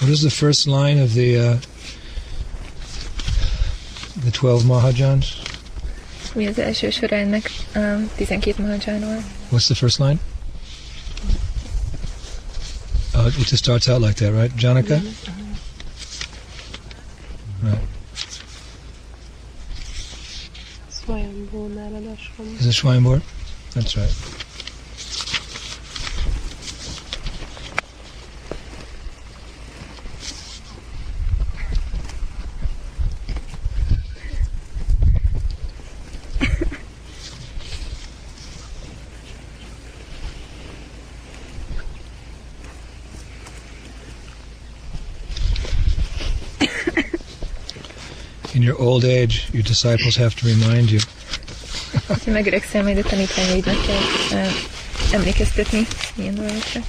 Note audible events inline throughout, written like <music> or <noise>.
What is the first line of the uh, the twelve Mahajans? Mi az első sora ennek a 12 Mahajáról? What's the first line? Uh, it just starts out like that, right? Janaka? Right. Swayambhu Naradashram. Is it Swayambur? That's right. In your old age, your disciples have to remind you. Ha megöregszel, majd tanítványaidnak kell uh, emlékeztetni ilyen dolgokra.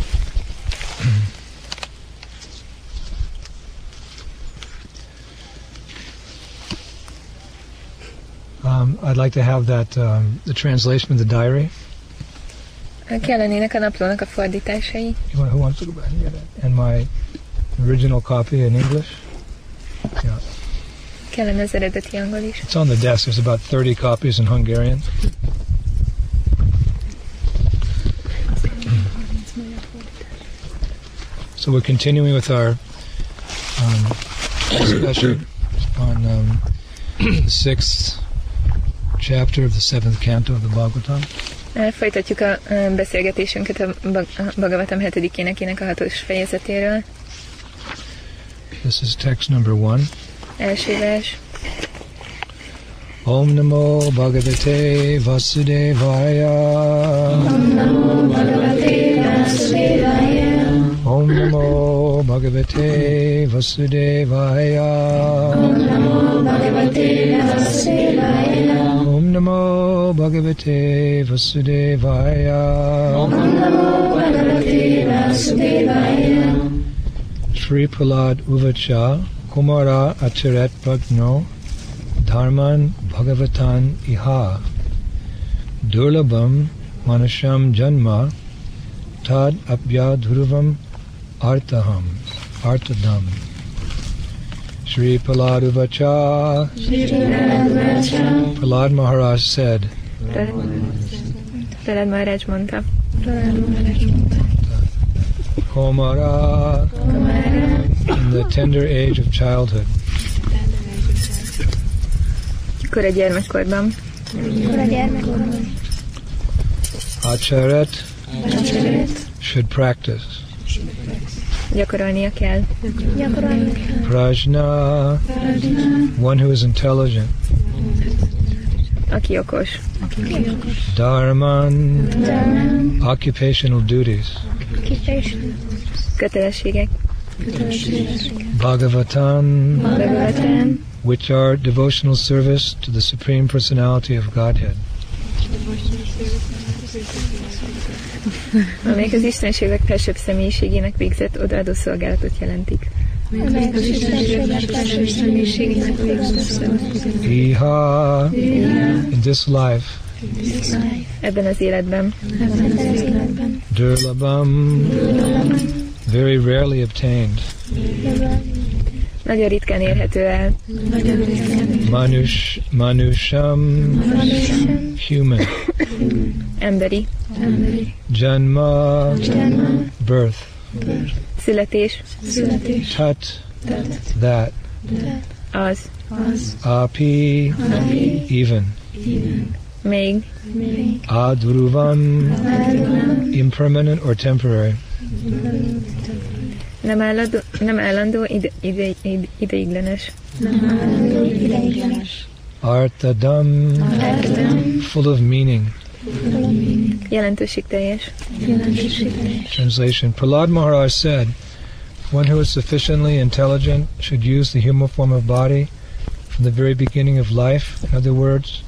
Um, I'd like to have that um, the translation of the diary. Kellenének a naplónak a fordításai. Who wants to go back and get it? And my original copy in English. Kellene az eredeti angol is. It's on the desk. There's about 30 copies in Hungarian. So we're continuing with our um, discussion on um, the sixth chapter of the seventh canto of the Bhagavatam. Uh, Folytatjuk a uh, beszélgetésünket a Bhagavatam 7. énekének a hatos fejezetéről. This is text number one. Első vers. Om Namo Bhagavate Vasudevaya. Om Namo Bhagavate Vasudevaya. Om Namo Bhagavate Vasudevaya. Om Namo Bhagavate Vasudevaya. Om Namo Bhagavate Vasudevaya. Om Namo Bhagavate Vasudevaya. Sri Prahlad Uvacha Kumara Acharet Pragno Dharman Bhagavatan Iha Durlabam Manasham Janma Tad Apya Dhruvam Artaham Artadam Sri Prahlad Uvacha Prahlad Maharaj said Talad Maharaj mondta. Komara in the tender age of childhood. Kora gyermekkorban. Acharet should practice. Gyakorolnia kell. Prajna one who is intelligent. Aki okos. Dharman occupational duties. Kötelességek. Bhagavatam Bhagavatam. which are devotional service to the Supreme Personality of Godhead. amelyek az Istenség legfelsőbb személyiségének végzett odaadó szolgálatot jelentik. Iha in this life. Ebben az életben. Durlabam very rarely obtained. Nagyon ritkán érhető el. Manush Manusham human. Emberi. Janma birth. Születés. Tat that that. Az. Api. Even. Még. adruvan, impermanent or temporary Nem állandó, nem állandó ide, ide, ide, ideiglenes. Artadam. Full of meaning. Jelentőség teljes. Translation. Prahlad Maharaj said, One who is sufficiently intelligent should use the human form of body from the very beginning of life, in other words,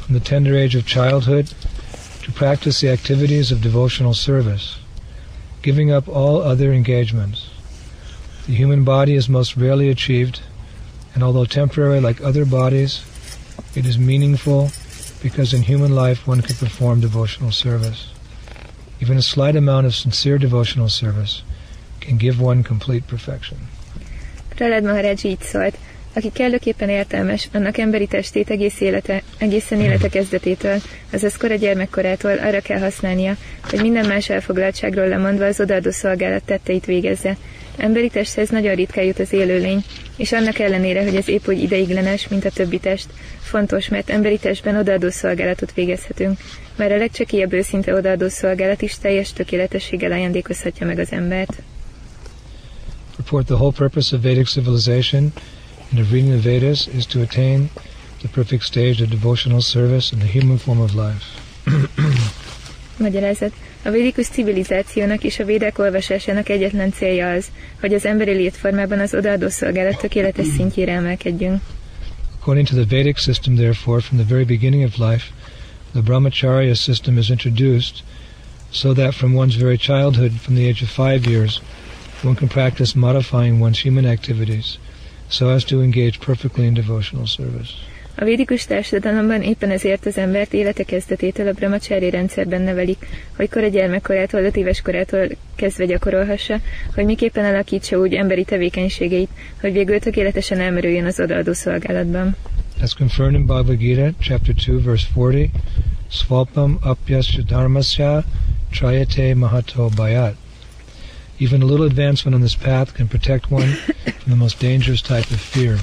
from the tender age of childhood, to practice the activities of devotional service, giving up all other engagements. The human body is most rarely achieved, and although temporary like other bodies, it is meaningful because in human life one can perform devotional service. Even a slight amount of sincere devotional service can give one complete perfection. Maharaj így szólt, aki kellőképpen értelmes, annak emberi testét egész élete, egészen élete kezdetétől, azaz kora gyermekkorától arra kell használnia, hogy minden más elfoglaltságról lemondva az odaadó szolgálat tetteit végezze. Emberi testhez nagyon ritkán jut az élőlény, és annak ellenére, hogy ez épp úgy ideiglenes, mint a többi test, fontos, mert emberi testben odaadó szolgálatot végezhetünk, mert a legcsekélyebb őszinte odaadó szolgálat is teljes tökéletességgel ajándékozhatja meg az embert. Report the whole purpose of Vedic civilization and of reading the Vedas is to attain the perfect stage of devotional service in the human form of life. Magyarázat. A védikus civilizációnak és a védek olvasásának egyetlen célja az, hogy az emberi létformában az odaadó szolgálat tökéletes szintjére emelkedjünk. According to the Vedic system, therefore, from the very beginning of life, the brahmacharya system is introduced so that from one's very childhood, from the age of five years, one can practice modifying one's human activities so as to engage perfectly in devotional service. A védikus társadalomban éppen ezért az embert élete kezdetétől a brahmacsári rendszerben nevelik, hogy kora gyermekkorától, 5 éves korától kezdve gyakorolhassa, hogy miképpen alakítsa úgy emberi tevékenységeit, hogy végül tökéletesen elmerüljön az odaadó szolgálatban. As confirmed in Bhagavad Gita, chapter 2, verse 40, Svalpam apyasya dharmasya trayate mahato bayat. Even a little advancement on this path can protect one <laughs> from the most dangerous type of fear.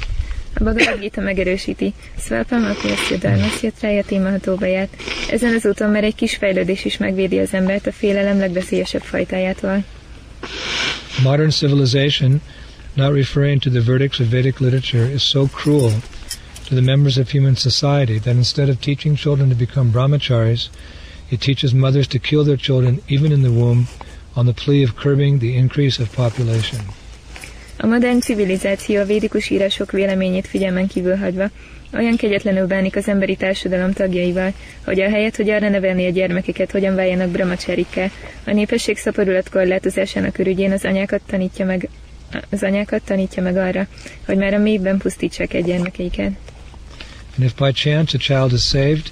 A Bhagavad Gita megerősíti, dharmasya mahato bayat. Ezen az úton már egy kis fejlődés is megvédi az embert a félelem legveszélyesebb fajtájától. Modern civilization, not referring to the verdicts of Vedic literature, is so cruel to the members of human society that instead of teaching children to become brahmacharis, it teaches mothers to kill their children even in the womb on the plea of curbing the increase of population. A modern civilizáció a védikus írások véleményét figyelmen kívül hagyva, olyan kegyetlenül bánik az emberi társadalom tagjaival, hogy a helyet, hogy arra nevelni a gyermekeket, hogyan váljanak brahmacharikkel, a népesség szaporulat korlátozásának ürügyén az anyákat tanítja meg az anyákat tanítja meg arra, hogy már a mélyben pusztítsák egy gyermekeiket. And if by chance a child is saved,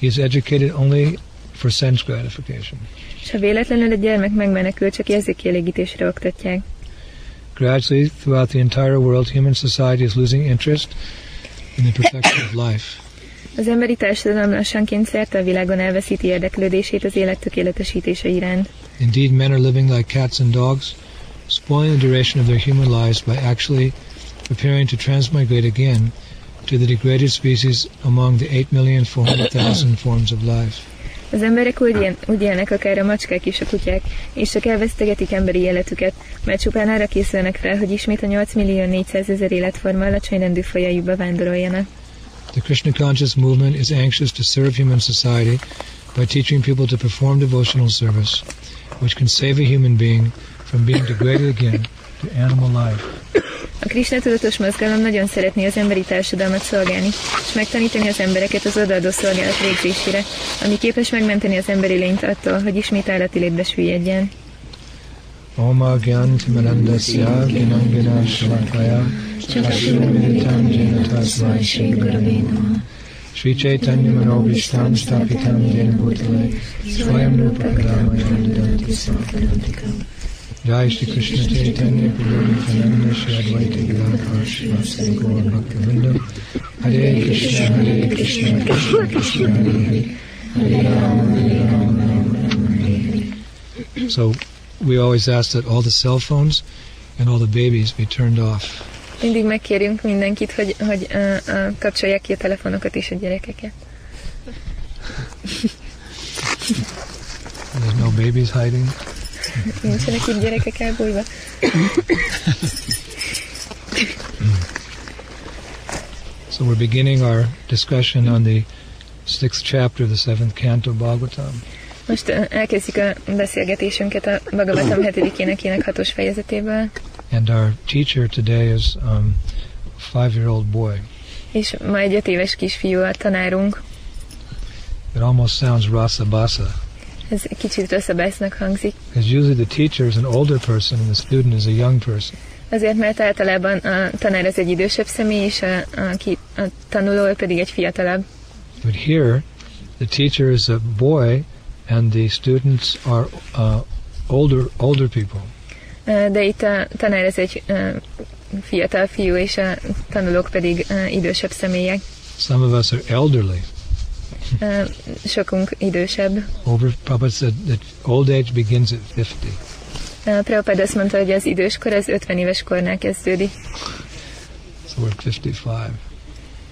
he is educated only for sense gratification. És ha véletlenül egy gyermek megmenekül, csak érzékielégítésre oktatják. Gradually, throughout the entire world, human society is losing interest in the protection of life. Az emberi társadalom lassanként szerte a világon elveszíti érdeklődését az élet tökéletesítése iránt. Indeed, men are living like cats and dogs, spoiling the duration of their human lives by actually preparing to transmigrate again to the degraded species among the 8,400,000 forms of life. Az emberek úgy, él, úgy élnek, akár a macskák és a kutyák, és csak elvesztegetik emberi életüket, mert csupán arra készülnek fel, hogy ismét a 8 millió 400 ezer életforma alacsony rendű fajaiba vándoroljanak. The Krishna conscious movement is anxious to serve human society by teaching people to perform devotional service, which can save a human being from being degraded again to animal life. A Krishna tudatos mozgalom nagyon szeretné az emberi társadalmat szolgálni, és megtanítani az embereket az odaadó szolgálat végzésére, ami képes megmenteni az emberi lényt attól, hogy ismét állati létbe süllyedjen. Oma Gyan Timarandasya Ginangina Shalakaya Chakshuramitam Jena Tasmai Shri Gurave Namaha Chaitanya Manobishtam Stapitam Jena Bhutale Swayam Rupa Kadama Jai Shri Krishna Chaitanya Prabhu Nityananda Shri Advaita Gadadhar Shri Vasari Gaur Bhaktivinoda Hare Krishna Hare Krishna Krishna Krishna Hare Hare Hare Rama Hare Rama Rama Rama Hare Hare So we always ask that all the cell phones and all the babies be turned off. Mindig megkérjünk mindenkit, hogy, hogy uh, uh, kapcsolják ki a telefonokat és a gyerekeket. There's no babies hiding. Nincsenek itt gyerekek elbújva. So we're beginning our discussion on the sixth chapter of the seventh canto of Bhagavatam. Most uh, elkezdjük a beszélgetésünket a Bhagavatam 7. énekének hatos fejezetéből, And our teacher today is um, a five-year-old boy. és ma egy öt éves kisfiú a tanárunk. It almost sounds rasabhasa. Ez kicsit rosszabásznak hangzik. Because usually the teacher is an older person and the student is a young person. Azért, mert általában a tanár az egy idősebb személy, és a, a, ki, a tanuló pedig egy fiatalabb. But here, the teacher is a boy and the students are uh, older older people. De itt a tanár ez egy ö, fiatal fiú, és a tanulók pedig ö, idősebb személyek. Some of us are elderly. Sokunk idősebb. Over Prabhupada said that old age begins at 50. Ö, Prabhupád azt mondta, hogy az időskor az 50 éves kornál kezdődik, So we're 55.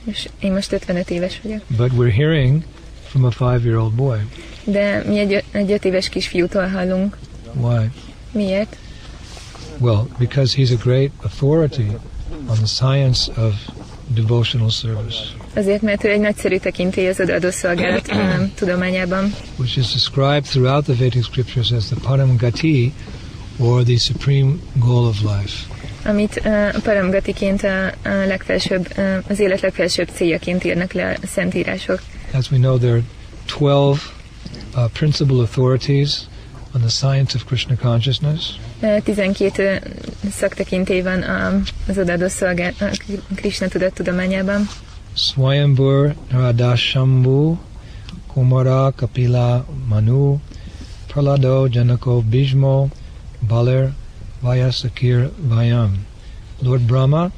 és én most 55 éves vagyok. But we're hearing from a five-year-old boy. De mi egy, egy 5 éves kisfiútól hallunk. Why? Miért? Well, because he's a great authority on the science of devotional service, Azért, mert ő egy nagyszerű tekintély az odaadó szolgálat ö, <clears throat> tudományában, which is described throughout the Vedic scriptures as the param gati, or the supreme goal of life. amit ö, paramgatiként a, a legfelsőbb, ö, az élet legfelsőbb céljaként írnak le a szentírások. As we know, there are 12 uh, principal authorities on the science of Krishna consciousness. Ö, 12 ö, szaktekintély van a, az odaadó szolgálat, a Krishna tudat Swayambur Radashambhu Kumara Kapila Manu Prahlado Janako Bhishmo Baler Vyasakir Vayam. Lord Brahma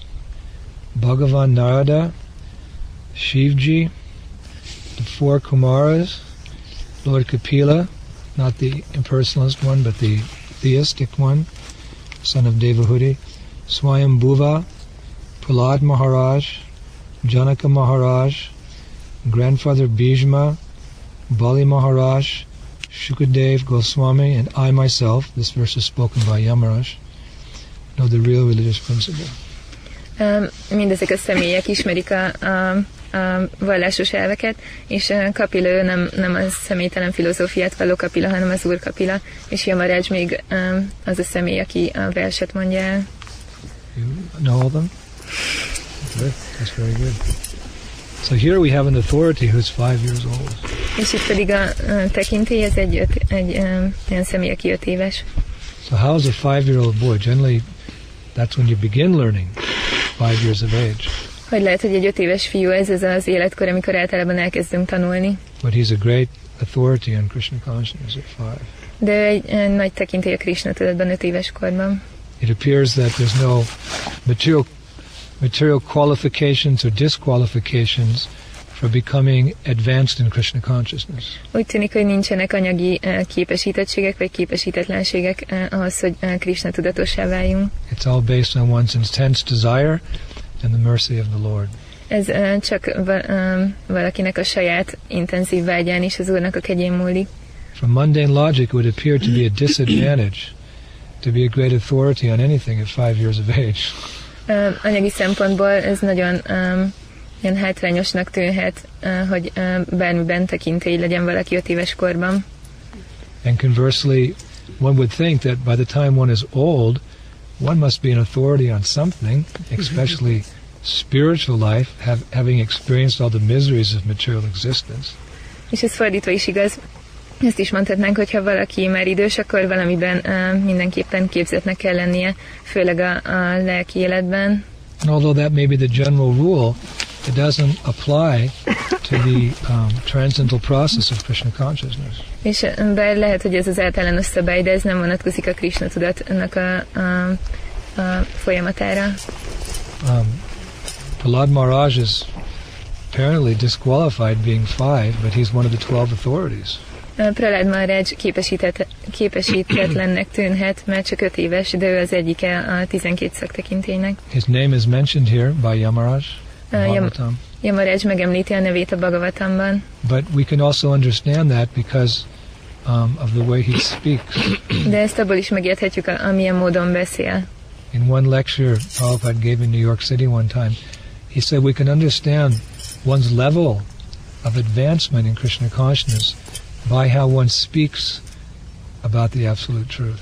Bhagavan Narada Shivji the four Kumaras Lord Kapila not the impersonalist one but the theistic one son of Devahuti Swayambhuva Prahlad Maharaj Janaka Maharaj, grandfather Bhishma, Bali Maharaj, Shukadev Goswami, and I myself, this verse is spoken by Yamaraj, know the real religious principle. Ö, Mindezek a személyek ismerik a, a, a vallásos elveket, és ö, Kapila ő nem, nem a személytelen filozófiát valló Kapila, hanem az úr Kapila, és Yamaraj még ö, az a személy, aki a verset mondja el. You know all them? Good. <laughs> That's very good. So here we have an authority who's five years old. És itt pedig a, a tekintély, ez egy, öt, egy ö, olyan személy, aki öt éves. So how is a five-year-old boy? Generally, that's when you begin learning, five years of age. Hogy lehet, hogy egy öt éves fiú, ez az az életkor, amikor általában elkezdünk tanulni. But he's a great authority on Krishna consciousness at five. De egy nagy tekintély a Krishna tudatban öt éves korban. it appears that there's no material material qualifications or disqualifications for becoming advanced in Krishna consciousness. Úgy tűnik, hogy nincsenek anyagi ö, képesítettségek vagy képesítetlenségek ö, ahhoz, hogy ö, Krishna tudatossá váljunk. It's all based on one's intense desire and the mercy of the Lord. Ez csak valakinek a saját intenzív vágyán és az Úrnak a kegyén múlik. From mundane logic, it would appear to be a disadvantage to be a great authority on anything at five years of age. Anyagi szempontból ez nagyon ilyen hátrányosnak tűnhet, hogy bármiben tekintély legyen valaki öt éves korban. And conversely, one would think that by the time one is old, one must be an authority on something, especially spiritual life, have, having experienced all the miseries of material existence. És ez fordítva is igaz. Ezt is mondhatnánk, hogy ha valaki már idős, akkor valamiben uh, mindenképpen képzetnek kell lennie, főleg a, a lelki életben. And although that may be the general rule, it doesn't apply to the um, transcendental process of Krishna consciousness. És bár lehet, hogy ez az általános szabály, de ez nem vonatkozik a Krishna tudatnak a, a, a folyamatára. Um, Prahlad Maharaj is apparently disqualified being five, but he's one of the twelve authorities. Prahlad Maharaj képesített, képesítetlennek tűnhet, mert csak öt éves, de ő az egyike a 12 szaktekintélynek. His name is mentioned here by Yamaraj, Uh, Yam-. Yamaraj megemlíti a nevét a Bhagavatamban, But we can also understand that because um, of the way he speaks. de ezt abból is megérthetjük, amilyen módon beszél. In one lecture Prabhupada gave in New York City one time, he said we can understand one's level of advancement in Krishna consciousness by how one speaks about the absolute truth.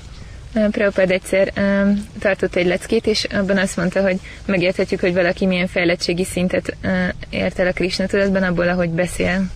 Prabhupád egyszer um, tartott egy leckét, és abban azt mondta, hogy megérthetjük, hogy valaki milyen fejlettségi szintet uh, ért el a Krishna tudatban, abból, ahogy beszél.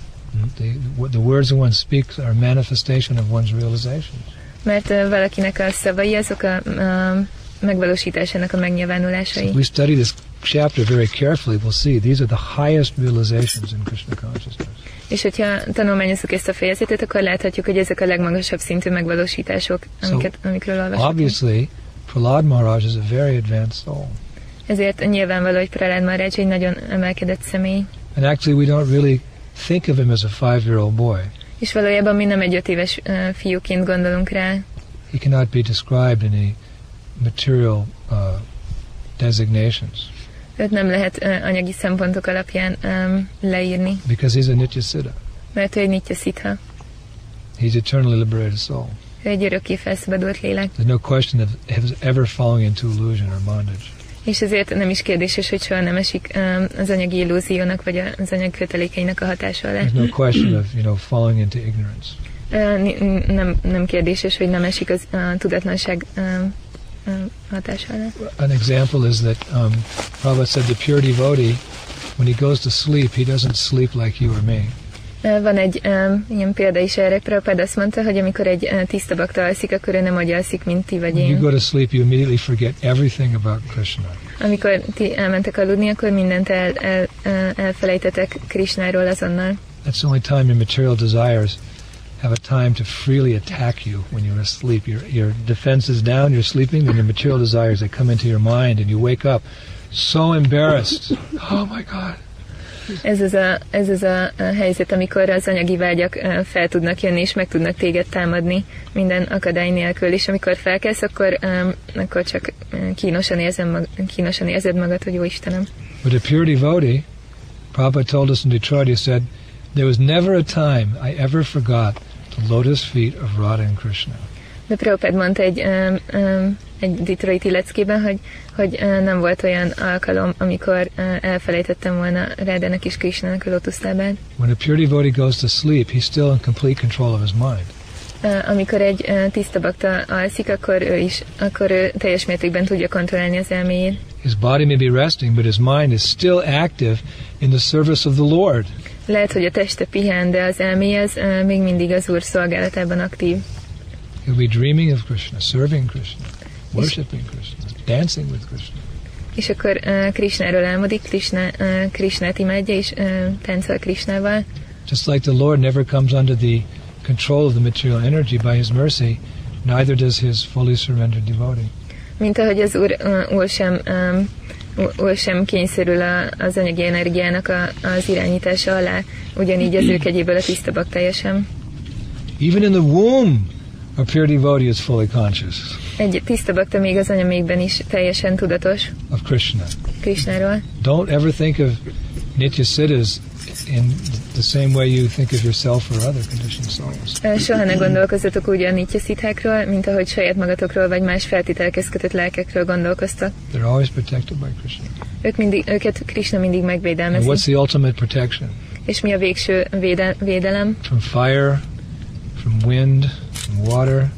The, the words one speaks are a manifestation of one's realization. Mert uh, valakinek a szavai azok a uh, megvalósításának a So megnyilvánulásai. if we study this chapter very carefully, we'll see these are the highest realizations in Krishna consciousness. És hogyha tanulmányozzuk ezt a fejezetet, akkor láthatjuk, hogy ezek a legmagasabb szintű megvalósítások, amiket, amikről olvashatunk. Obviously, Prahlad Maharaj is a very advanced soul. Ezért nyilvánvaló, hogy Prahlad Maharaj egy nagyon emelkedett személy. And actually, we don't really think of him as a five-year-old boy. És valójában mi nem egy öt éves uh, fiúként gondolunk rá. He cannot be described in any material uh, designations Őt nem lehet anyagi szempontok alapján um, leírni, because he's a Nitya Siddha. mert ő egy nitya szitha. He's eternally liberated soul. Ő egy örökké felszabadult lélek. There's no question of his ever falling into illusion or bondage. És ezért nem is kérdéses, hogy soha nem esik um, az anyagi illúziónak, vagy az anyag kötelékeinek a hatása alá. There's no question of you know falling into ignorance. Uh, nem, nem kérdéses, hogy nem esik az uh, tudatlanság um, um. An example is that um, Prabhupada said the pure devotee, when he goes to sleep, he doesn't sleep like you or me. Uh, Van egy um, ilyen példa is erre, Prabhupád azt mondta, hogy amikor egy uh, tiszta bakta alszik, akkor ő nem úgy alszik, mint ti vagy When you go to sleep, you immediately forget everything about Krishna. Amikor ti elmentek aludni, akkor mindent el, el, uh, elfelejtetek Krishnáról azonnal. That's the only time your material desires have a time to freely attack you when you're asleep. Your, your defense is down, you're sleeping, and your material desires, they come into your mind, and you wake up so embarrassed. <laughs> Oh my God. Ez az a, ez az a, a helyzet, amikor az anyagi vágyak fel tudnak jönni, és meg tudnak téged támadni minden akadály nélkül, és amikor felkelsz, akkor, um, akkor csak kínosan, érzem mag, kínosan érzed magad, hogy jó Istenem. But a pure devotee, Prabhupada told us in Detroit, he said, there was never a time I ever forgot the lotus feet of Radha and Krishna. De Prabhupád mondta egy, um, um, egy Detroiti leckében, hogy, hogy uh, nem volt olyan alkalom, amikor uh, elfelejtettem volna Rádának és Krishnának a lotuszlábát. When a pure devotee goes to sleep, he's still in complete control of his mind. Uh, amikor egy uh, tiszta bakta alszik, akkor ő is, akkor ő teljes mértékben tudja kontrollálni az elméjét. His body may be resting, but his mind is still active in the service of the Lord. Lehet, hogy a teste pihen, de az elméje az uh, még mindig az Úr szolgálatában aktív. He'll be dreaming of Krishna, serving Krishna, worshipping Krishna, dancing with Krishna. És akkor uh, Krishnáról álmodik, Krishna, uh, Krishnát imádja, és uh, táncol Krishnával. Just like the Lord never comes under the control of the material energy by his mercy, neither does his fully surrendered devotee. Mint ahogy az Úr, uh, úr sem um, úr sem kényszerül a, az anyagi energiának a, az irányítása alá, ugyanígy az ő kegyéből a tiszta baktája sem. Even in the womb, a pure devotee is fully conscious Egy tiszta bakta még az anyamékben is teljesen tudatos of Krishna. Krishnáról. Don't ever think of Nitya Siddhas in the same way you think of yourself or other conditioned souls. Soha ne gondolkozzatok úgy a nitya szithákról, mint ahogy saját magatokról vagy más feltételekhez kötött lelkekről gondolkoztak. They're always protected by Krishna. Ők mindig, őket Krishna mindig And megvédelmezi. what's the ultimate protection? És mi a végső véde, védelem? From fire, from wind, from water,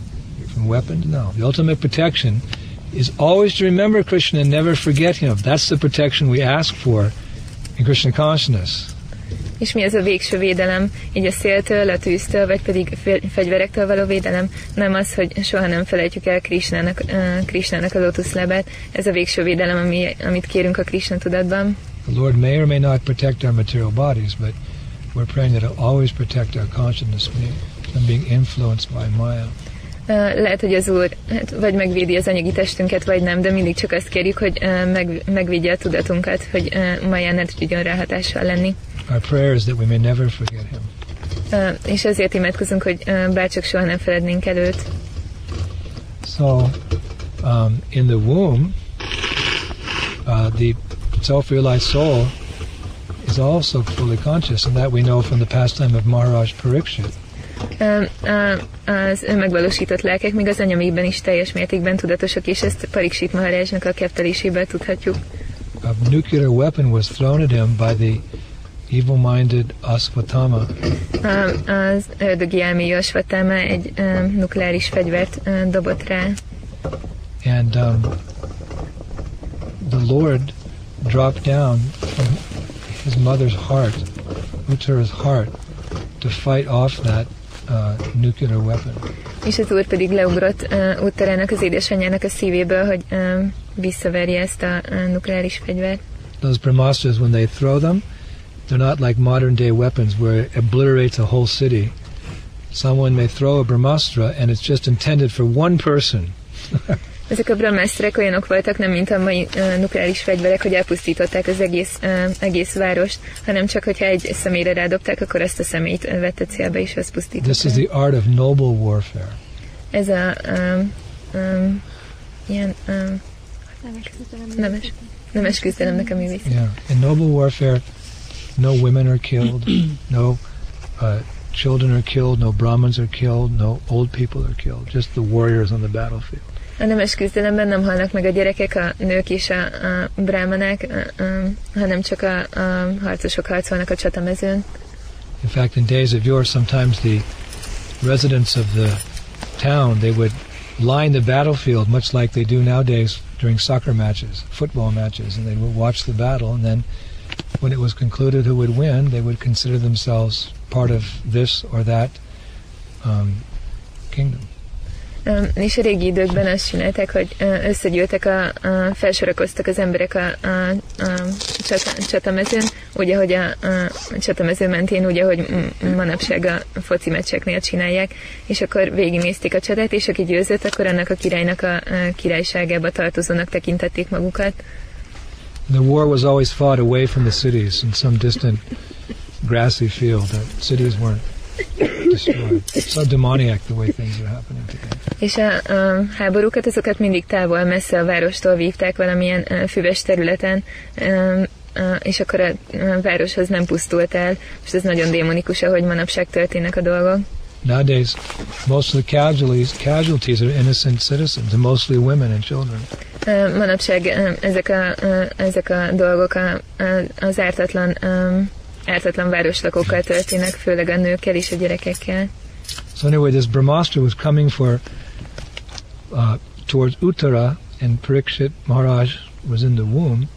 from weapons? No. The ultimate protection is always to remember Krishna and never forget him. That's the protection we ask for in Krishna consciousness. És mi ez a végső védelem? Így a széltől, a tűztől, vagy pedig fe- fegyverektől való védelem? Nem az, hogy soha nem felejtjük el Krishnának, uh, Krishnának a lotuszlábát. Ez a végső védelem, ami, amit kérünk a Krishna tudatban. The Lord may or may not protect our material bodies, but we're praying that He'll always protect our consciousness from being influenced by Maya. Lehet, hogy az Úr hát, vagy megvédi az anyagi testünket, vagy nem, de mindig csak azt kérjük, hogy meg, megvédje a tudatunkat, hogy Maján ne tudjon rá hatással lenni. Our prayer is that we may never forget Him. Uh, és ezért imádkozunk, hogy uh, bárcsak soha nem felednénk el őt. So, um, in the womb, uh, the self-realized soul is also fully conscious, and that we know from the pastime of Maharaj Parikshit. Az önmegvalósított lelkek még az anyamékben is teljes mértékben tudatosak, és ezt Pariksit Maharajnak a kefteléséből tudhatjuk. A nuclear weapon was thrown at him by the evil-minded Asvatama, Uh, az ördögi elmélyű Asvatama egy nukleáris fegyvert dobott rá, and um, the Lord dropped down from his mother's heart, Uttara's heart, to fight off that uh, nuclear weapon. és az úr pedig leugrott uh, az édesanyjának a szívéből, hogy visszaverje ezt a uh, nukleáris fegyvert. those brahmastras, when they throw them, they're not like modern day weapons where it obliterates a whole city. Someone may throw a brahmastra and it's just intended for one person. <laughs> Ezek a brahmászterek olyanok voltak, nem mint a mai uh, nukleáris fegyverek, hogy elpusztították az egész, uh, egész várost, hanem csak, hogyha egy személyre rádobták, akkor ezt a személyt vette célba, és azt This is pusztították. the art of noble warfare. Ez a um, um, ilyen um, nemes, nemes küzdelemnek a művész. Yeah. In noble warfare, no women are killed, <clears throat> no uh, children are killed, no brahmins are killed, no old people are killed, just the warriors on the battlefield. A nemes küzdelemben nem halnak meg a gyerekek, a nők a, a brámanák, hanem csak a, a harcosok harcolnak a csatamezőn. In fact, in days of yore, sometimes the residents of the town they would line the battlefield much like they do nowadays during soccer matches, football matches, and they would watch the battle, and then when it was concluded who would win, they would consider themselves part of this or that um, kingdom. És a régi időkben azt csinálták, hogy összegyűltek, a, a, felsorakoztak az emberek a, a, a csata, csatamezőn, úgy, ahogy a, a csatamező mentén, úgy, ahogy m- manapság a foci meccseknél csinálják, és akkor végignézték a csatát, és aki győzött, akkor annak a királynak a, a királyságába tartozónak tekintették magukat. The war was always fought away from the cities in some distant grassy field. The cities weren't destroyed. It's so demoniac the way things are happening today. És a, a háborúkat, azokat mindig távol, messze a várostól vívták valamilyen füves területen, és akkor a, városhoz nem pusztult el, és ez nagyon démonikus, ahogy manapság történnek a dolgok. Nowadays, most of the casualties, casualties are innocent citizens, and mostly women and children. Manapság ezek, a, ezek a dolgok a, az ártatlan, ártatlan városlakókkal történnek, főleg a nőkkel és a gyerekekkel. So anyway, this Brahmastra was coming for uh, towards Uttara, and Parikshit Maharaj was in the womb.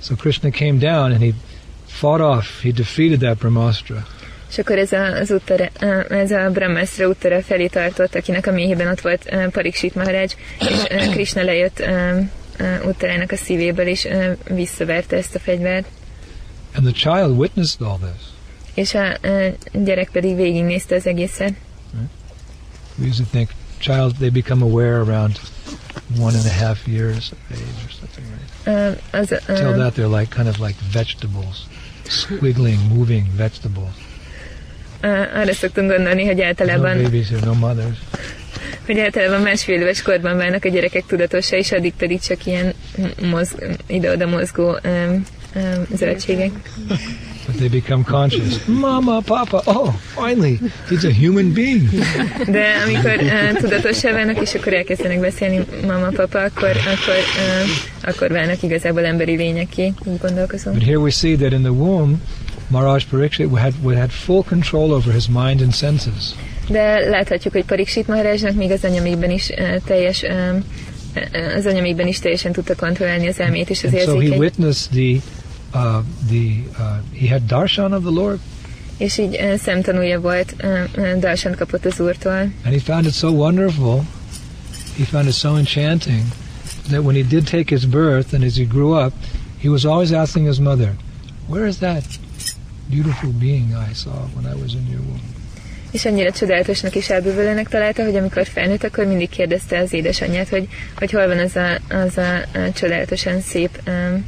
So Krishna came down and he fought off. He defeated that Brahmastra. És akkor ez, a, az uttara, uh, ez a Brahmastra uttara felé tartott, akinek a méhében ott volt uh, Pariksit Maharaj, és Krishna lejött uh, uttarának a szívéből, és visszaverte ezt a fegyvert. And the child witnessed all this. És a gyerek pedig végignézte az egészet. We usually think child, they become aware around one and a half years of age or something, right? Uh, az, Till uh, that, they're like kind of like vegetables, squiggling, moving vegetables. uh, arra szoktunk gondolni, hogy There's no általában babies no mothers. hogy általában másfél éves korban válnak a gyerekek tudatosa, és addig pedig csak ilyen mozg, ide-oda mozgó um, um, zöldségek. But they become conscious. Mama, Papa, oh, finally, he's a human being. De amikor uh, tudatossá válnak, és akkor elkezdenek beszélni mama, papa, akkor, akkor, uh, akkor válnak igazából emberi lényeké, így gondolkozom. But here we see that in the womb, Maharaj Pariksit had, had full control over his mind and senses. De láthatjuk, hogy Pariksit Maharajnak még az anyamékben is uh, teljes um, az anyamékben is teljesen tudta kontrollálni az elmét és az And so he érzékeit. witnessed the, uh, the uh, he had darshan of the Lord, És így uh, szemtanúja volt, uh, darsant kapott az úrtól. and he found it so wonderful, he found it so enchanting, that when he did take his birth and as he grew up, he was always asking his mother, where is that beautiful being I saw when I was in your womb? És annyira csodálatosnak és elbűvölőnek találta, hogy amikor felnőtt, akkor mindig kérdezte az édesanyját, hogy, hogy hol van az a, az a, a csodálatosan szép um,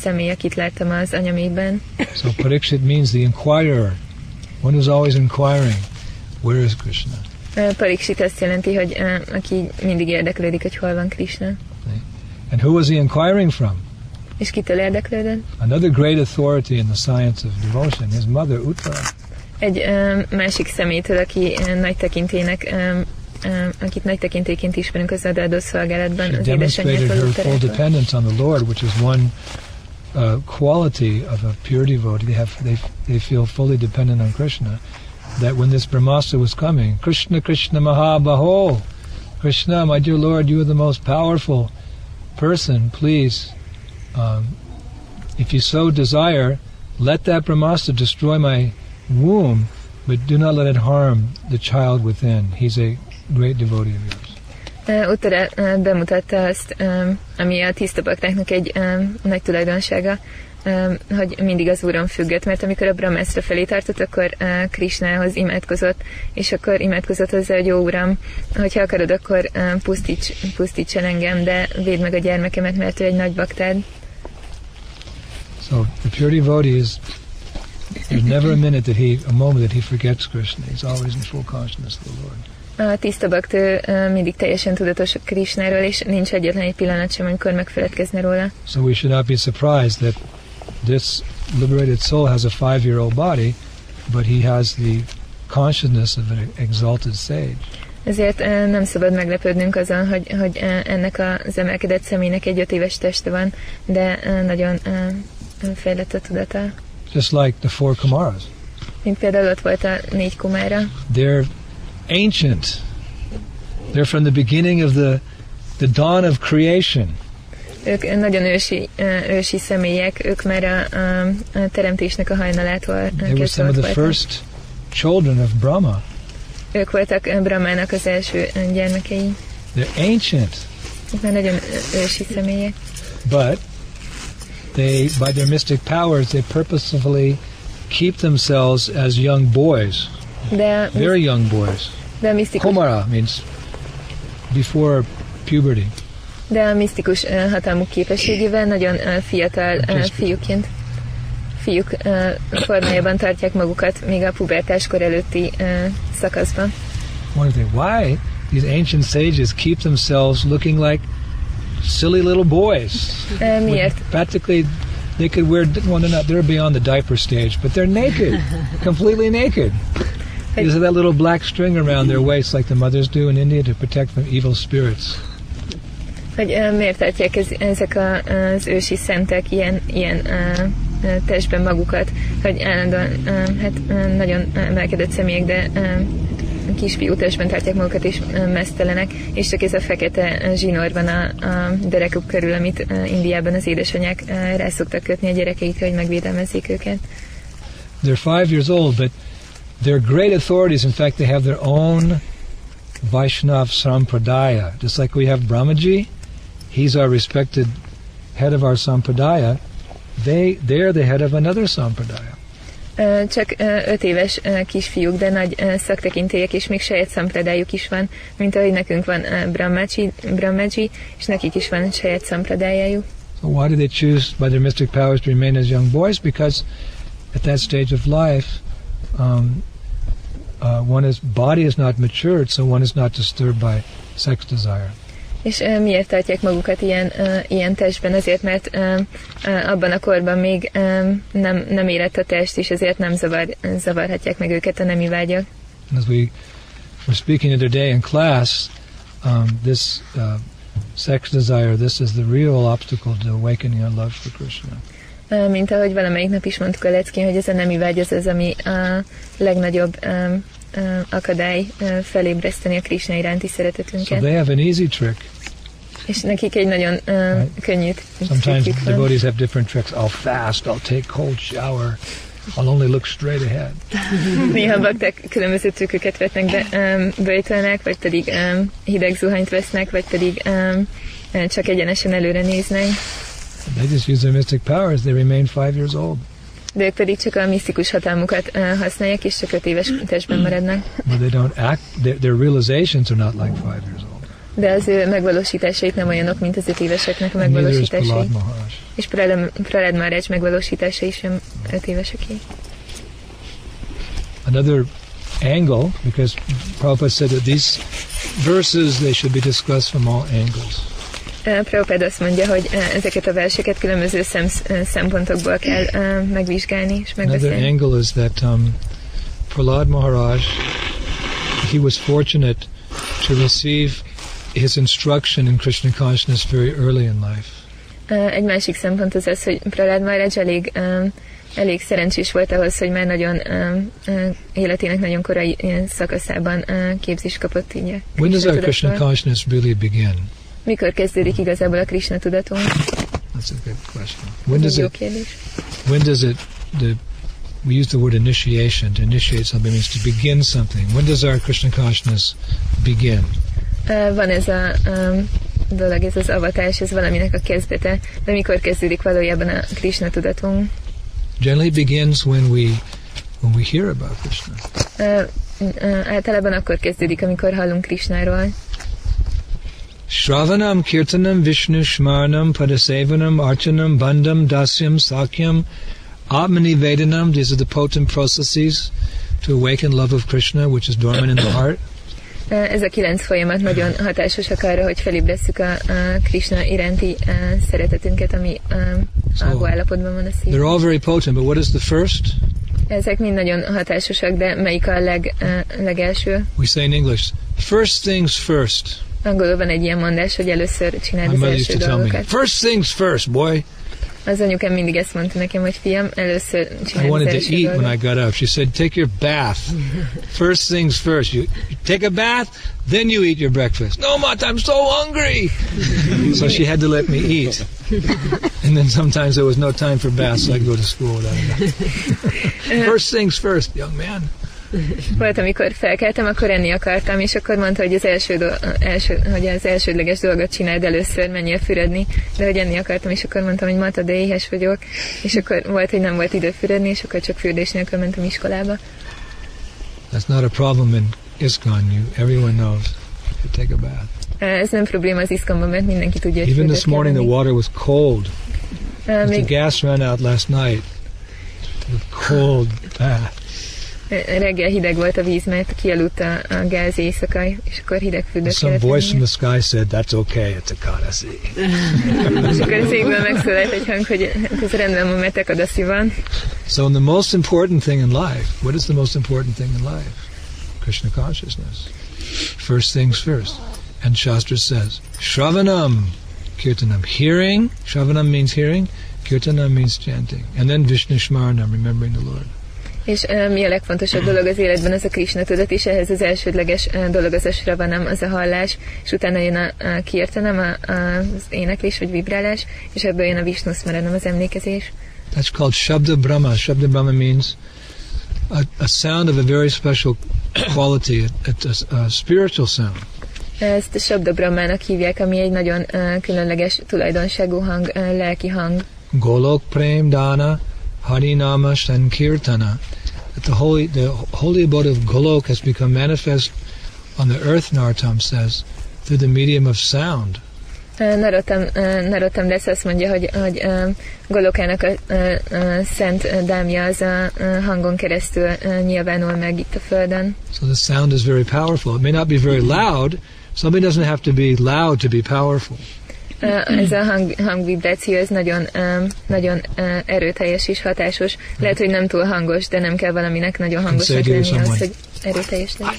személy, akit láttam az anyamékben. So Parikshit means the inquirer, one who's always inquiring, where is Krishna? Uh, Pariksit azt jelenti, hogy uh, aki mindig érdeklődik, hogy hol van Krishna. And who was he inquiring from? És kitől érdeklődött? Another great authority in the science of devotion, his mother Uttara. Egy um, másik szemétől, aki um, nagy tekintének um, um, akit nagy tekintéként ismerünk az adó szolgálatban, She az demonstrated édesanyjától her full dependence on the Lord, which is one uh, quality of a pure devotee. They have they they feel fully dependent on Krishna. That when this Brahmastra was coming, Krishna Krishna Mahabaho, Krishna, my dear Lord, you are the most powerful person. Please, um, if you so desire, let that Brahmastra destroy my womb, but do not let it harm the child within. He's a great devotee of yours. Uh, bemutatta azt, ami a tiszta baktáknak egy nagy tulajdonsága, hogy mindig az Úron függött, mert amikor a Brahmászra felé tartott, akkor Krishnához imádkozott, és akkor imádkozott hozzá, hogy jó Uram, hogyha akarod, akkor pusztíts, pusztíts el engem, de védd meg a gyermekemet, mert ő egy nagy baktád. So the pure devotee is there's never a minute that he a moment that he forgets Krishna. He's always in full consciousness of the Lord. A tiszta baktő mindig teljesen tudatos Krishnáról, és nincs egyetlen egy pillanat sem, amikor megfeledkezne róla. So we should not be surprised that this liberated soul has a five-year-old body, but he has the consciousness of an exalted sage. Ezért nem szabad meglepődnünk azon, hogy, hogy ennek az emelkedett személynek egy öt éves teste van, de nagyon fejlett a tudata. Just like the four Kumaras. Mint például ott volt a négy kumára. They're ancient. They're from the beginning of the, the dawn of creation. Ők nagyon ősi, ősi személyek, ők már a, a, a teremtésnek a hajnalától They were some of the first children of Brahma. Ők voltak Brahmának az első gyermekei. They're ancient. Ők már nagyon ősi személyek. But they, by their mystic powers, they purposefully keep themselves as young boys, De, very young boys. de a misztikus, Kumara means before puberty. de a misztikus uh, hatalmuk képességével nagyon uh, fiatal uh, fiúként fiúk formájában tartják magukat még a pubertáskor előtti szakaszban. One thing, why these ancient sages keep themselves looking like silly little boys? Miért? Practically, they could wear. Well, they're not. They're beyond the diaper stage, but they're naked, <laughs> completely naked. Because of that little black string around their waist, like the mothers do in India, to protect from evil spirits. Hogy uh, miért tartják ez, ezek a, az ősi szentek ilyen, ilyen uh, testben magukat, hogy állandóan uh, hát, uh, nagyon emelkedett személyek, de uh, kisfiú testben tartják magukat és uh, mesztelenek, és csak ez a fekete zsinór van a, a derekuk körül, amit uh, Indiában az édesanyák uh, rá szoktak kötni a gyerekeikre, hogy megvédelmezzék őket. They're five years old, but they're great authorities. In fact, they have their own Vaishnav Sampradaya. Just like we have Brahmaji, he's our respected head of our Sampradaya. They, they're the head of another Sampradaya. Csak öt éves kisfiúk, de nagy szaktekintélyek, és még saját szampradájuk is van, mint ahogy nekünk van Brahmaji, Brahmaji, és nekik is van saját szampradájájuk. So why do they choose by their mystic powers to remain as young boys? Because at that stage of life, um, uh, one is body is not matured, so one is not disturbed by sex desire. És uh, miért tartják magukat ilyen, uh, ilyen testben? Azért, mert uh, uh, abban a korban még um, nem, nem érett a test, és ezért nem zavar, zavarhatják meg őket a nemi vágyak. As we were speaking the other day in class, um, this uh, sex desire, this is the real obstacle to awakening our love for Krishna. Mint ahogy valamelyik nap is mondtuk a leckén, hogy ez a nemi vágy az az, ami a legnagyobb um, akadály uh, felébreszteni a Krishna iránti So szeretetünket. they have an easy trick. És nekik egy nagyon uh, Right. könnyű Sometimes devotees have different tricks. I'll fast, I'll take cold shower, I'll only look straight ahead. <laughs> Néha bakták különböző trükköket vetnek be, um, böjtölnek, vagy pedig um, hideg zuhanyt vesznek, vagy pedig um, csak egyenesen előre néznek. They just use their mystic powers. They remain five years old. De ők pedig csak a misztikus hatalmukat uh, használják, és csak öt éves testben maradnak. But they don't act, their, their realizations are not like five years old. De az ő megvalósításaik nem olyanok, mint az öt éveseknek a And neither is megvalósításai. És Pralad Maharaj megvalósításai sem öt éveseké. Another angle, because Prabhupada said that these verses, they should be discussed from all angles. Prabhupád azt mondja, hogy ezeket a verseket különböző szem, szempontokból kell megvizsgálni és Another megbeszélni. angle is that um, Prahlad Maharaj, he was fortunate to receive his instruction in Krishna consciousness very early in life. Egy másik szempont az az, hogy Prahlad Maharaj elég, um, elég szerencsés volt ahhoz, hogy már nagyon um, uh, életének nagyon korai szakaszában uh, képzést kapott így. When does our Krishna consciousness really begin? Mikor kezdődik igazából a Krishna tudatunk? That's a good question. When does it? When does it? The we use the word initiation. To initiate something means to begin something. When does our Krishna consciousness begin? Uh, van ez a um, dolog, ez az avatás, ez valaminek a kezdete, de mikor kezdődik valójában a Krishna tudatunk? Generally begins when we when we hear about Krishna. Uh, uh, általában akkor kezdődik, amikor hallunk Krishnáról. Shravanam, Kirtanam, Vishnu, Shmarnam, Padasevanam, Archanam, Bandham Dasyam, Sakyam, Atmani Vedanam, these are the potent processes to awaken love of Krishna, which is dormant in the <coughs> heart. Uh, Ez a kilenc folyamat nagyon hatásosak arra, hogy felébresszük a, a Krishna iránti uh, szeretetünket, ami um, So, alvó állapotban van a They're all very potent, but what is the first? Ezek mind nagyon hatásosak, de melyik a leg, uh, legelső? We say in English, first things first. Angolul van egy ilyen mondás, hogy először csináld My az mother első used to tell me, dolgokat. first things first, boy. Az anyukám mindig ezt mondta nekem, hogy fiam, először I csináld az wanted to eat when I got up. She said, take your bath. <laughs> First things first. You, you take a bath, then you eat your breakfast. No, Mott, I'm so hungry. so she had to let me eat. And then sometimes there was no time for baths, so I'd go to school. <laughs> First things first, young man. Volt, amikor felkeltem, akkor enni akartam, és akkor mondta, hogy az, első do- első, hogy az elsődleges dolgot csináld először, menjél füredni, de hogy enni akartam, és akkor mondtam, hogy Mata, de éhes vagyok, és akkor volt, hogy nem volt idő füredni, és akkor csak fürdés nélkül mentem iskolába. That's not a problem in ISKCON. You, everyone knows. You take a bath. Ez nem probléma az iszkamban, mert mindenki tudja, hogy Even this morning, the water was cold. Uh, The Még gas ran out last night. The cold bath. Reggel hideg volt a víz, mert kialudt a, a gáz és akkor hideg fürdőt some voice from the sky said, "That's okay. It's Ekadasi." <laughs> És akkor az égből megszólalt egy hang, hogy ez rendben van, mert van. So, the most important thing in life, what is the most important thing in life? Krishna consciousness. First things first. And Shastra says, Shravanam, Kirtanam, hearing. Shravanam means hearing. Kirtanam means chanting. And then Vishnu Shmaranam, remembering the Lord. És uh, mi a legfontosabb dolog az életben, az a Krishna tudat, és ehhez az elsődleges uh, dolog az a sravanam, az a hallás, és utána jön a, a kirtanam, a, a, az éneklés vagy vibrálás, és ebből jön a Vishnu Smaranam, az emlékezés. That's called Shabda Brahma. Shabda Brahma means a, a sound of a very special quality, a, a, a spiritual sound. Ezt a Shabda Brahmának hívják, ami egy nagyon uh, különleges tulajdonságú hang, uh, lelki hang. Golok Prem Dana Harinama Sankirtana. That the holy the holy abode of Golok has become manifest on the earth, Narottam says, through the medium of sound. Uh, Narotam, uh, lesz azt mondja, hogy, hogy uh, Golokának a uh, uh, szent uh, dámja az a uh, hangon keresztül nyilvánul meg itt a Földön. So the sound is very powerful. It may not be very loud. Somebody doesn't have to be loud to be powerful. Ez a hang, hangvibráció, ez nagyon, nagyon erőteljes és hatásos. Lehet, hogy nem túl hangos, de nem kell valaminek nagyon hangosnak say to lenni ahhoz, someone, hogy erőteljes legyen.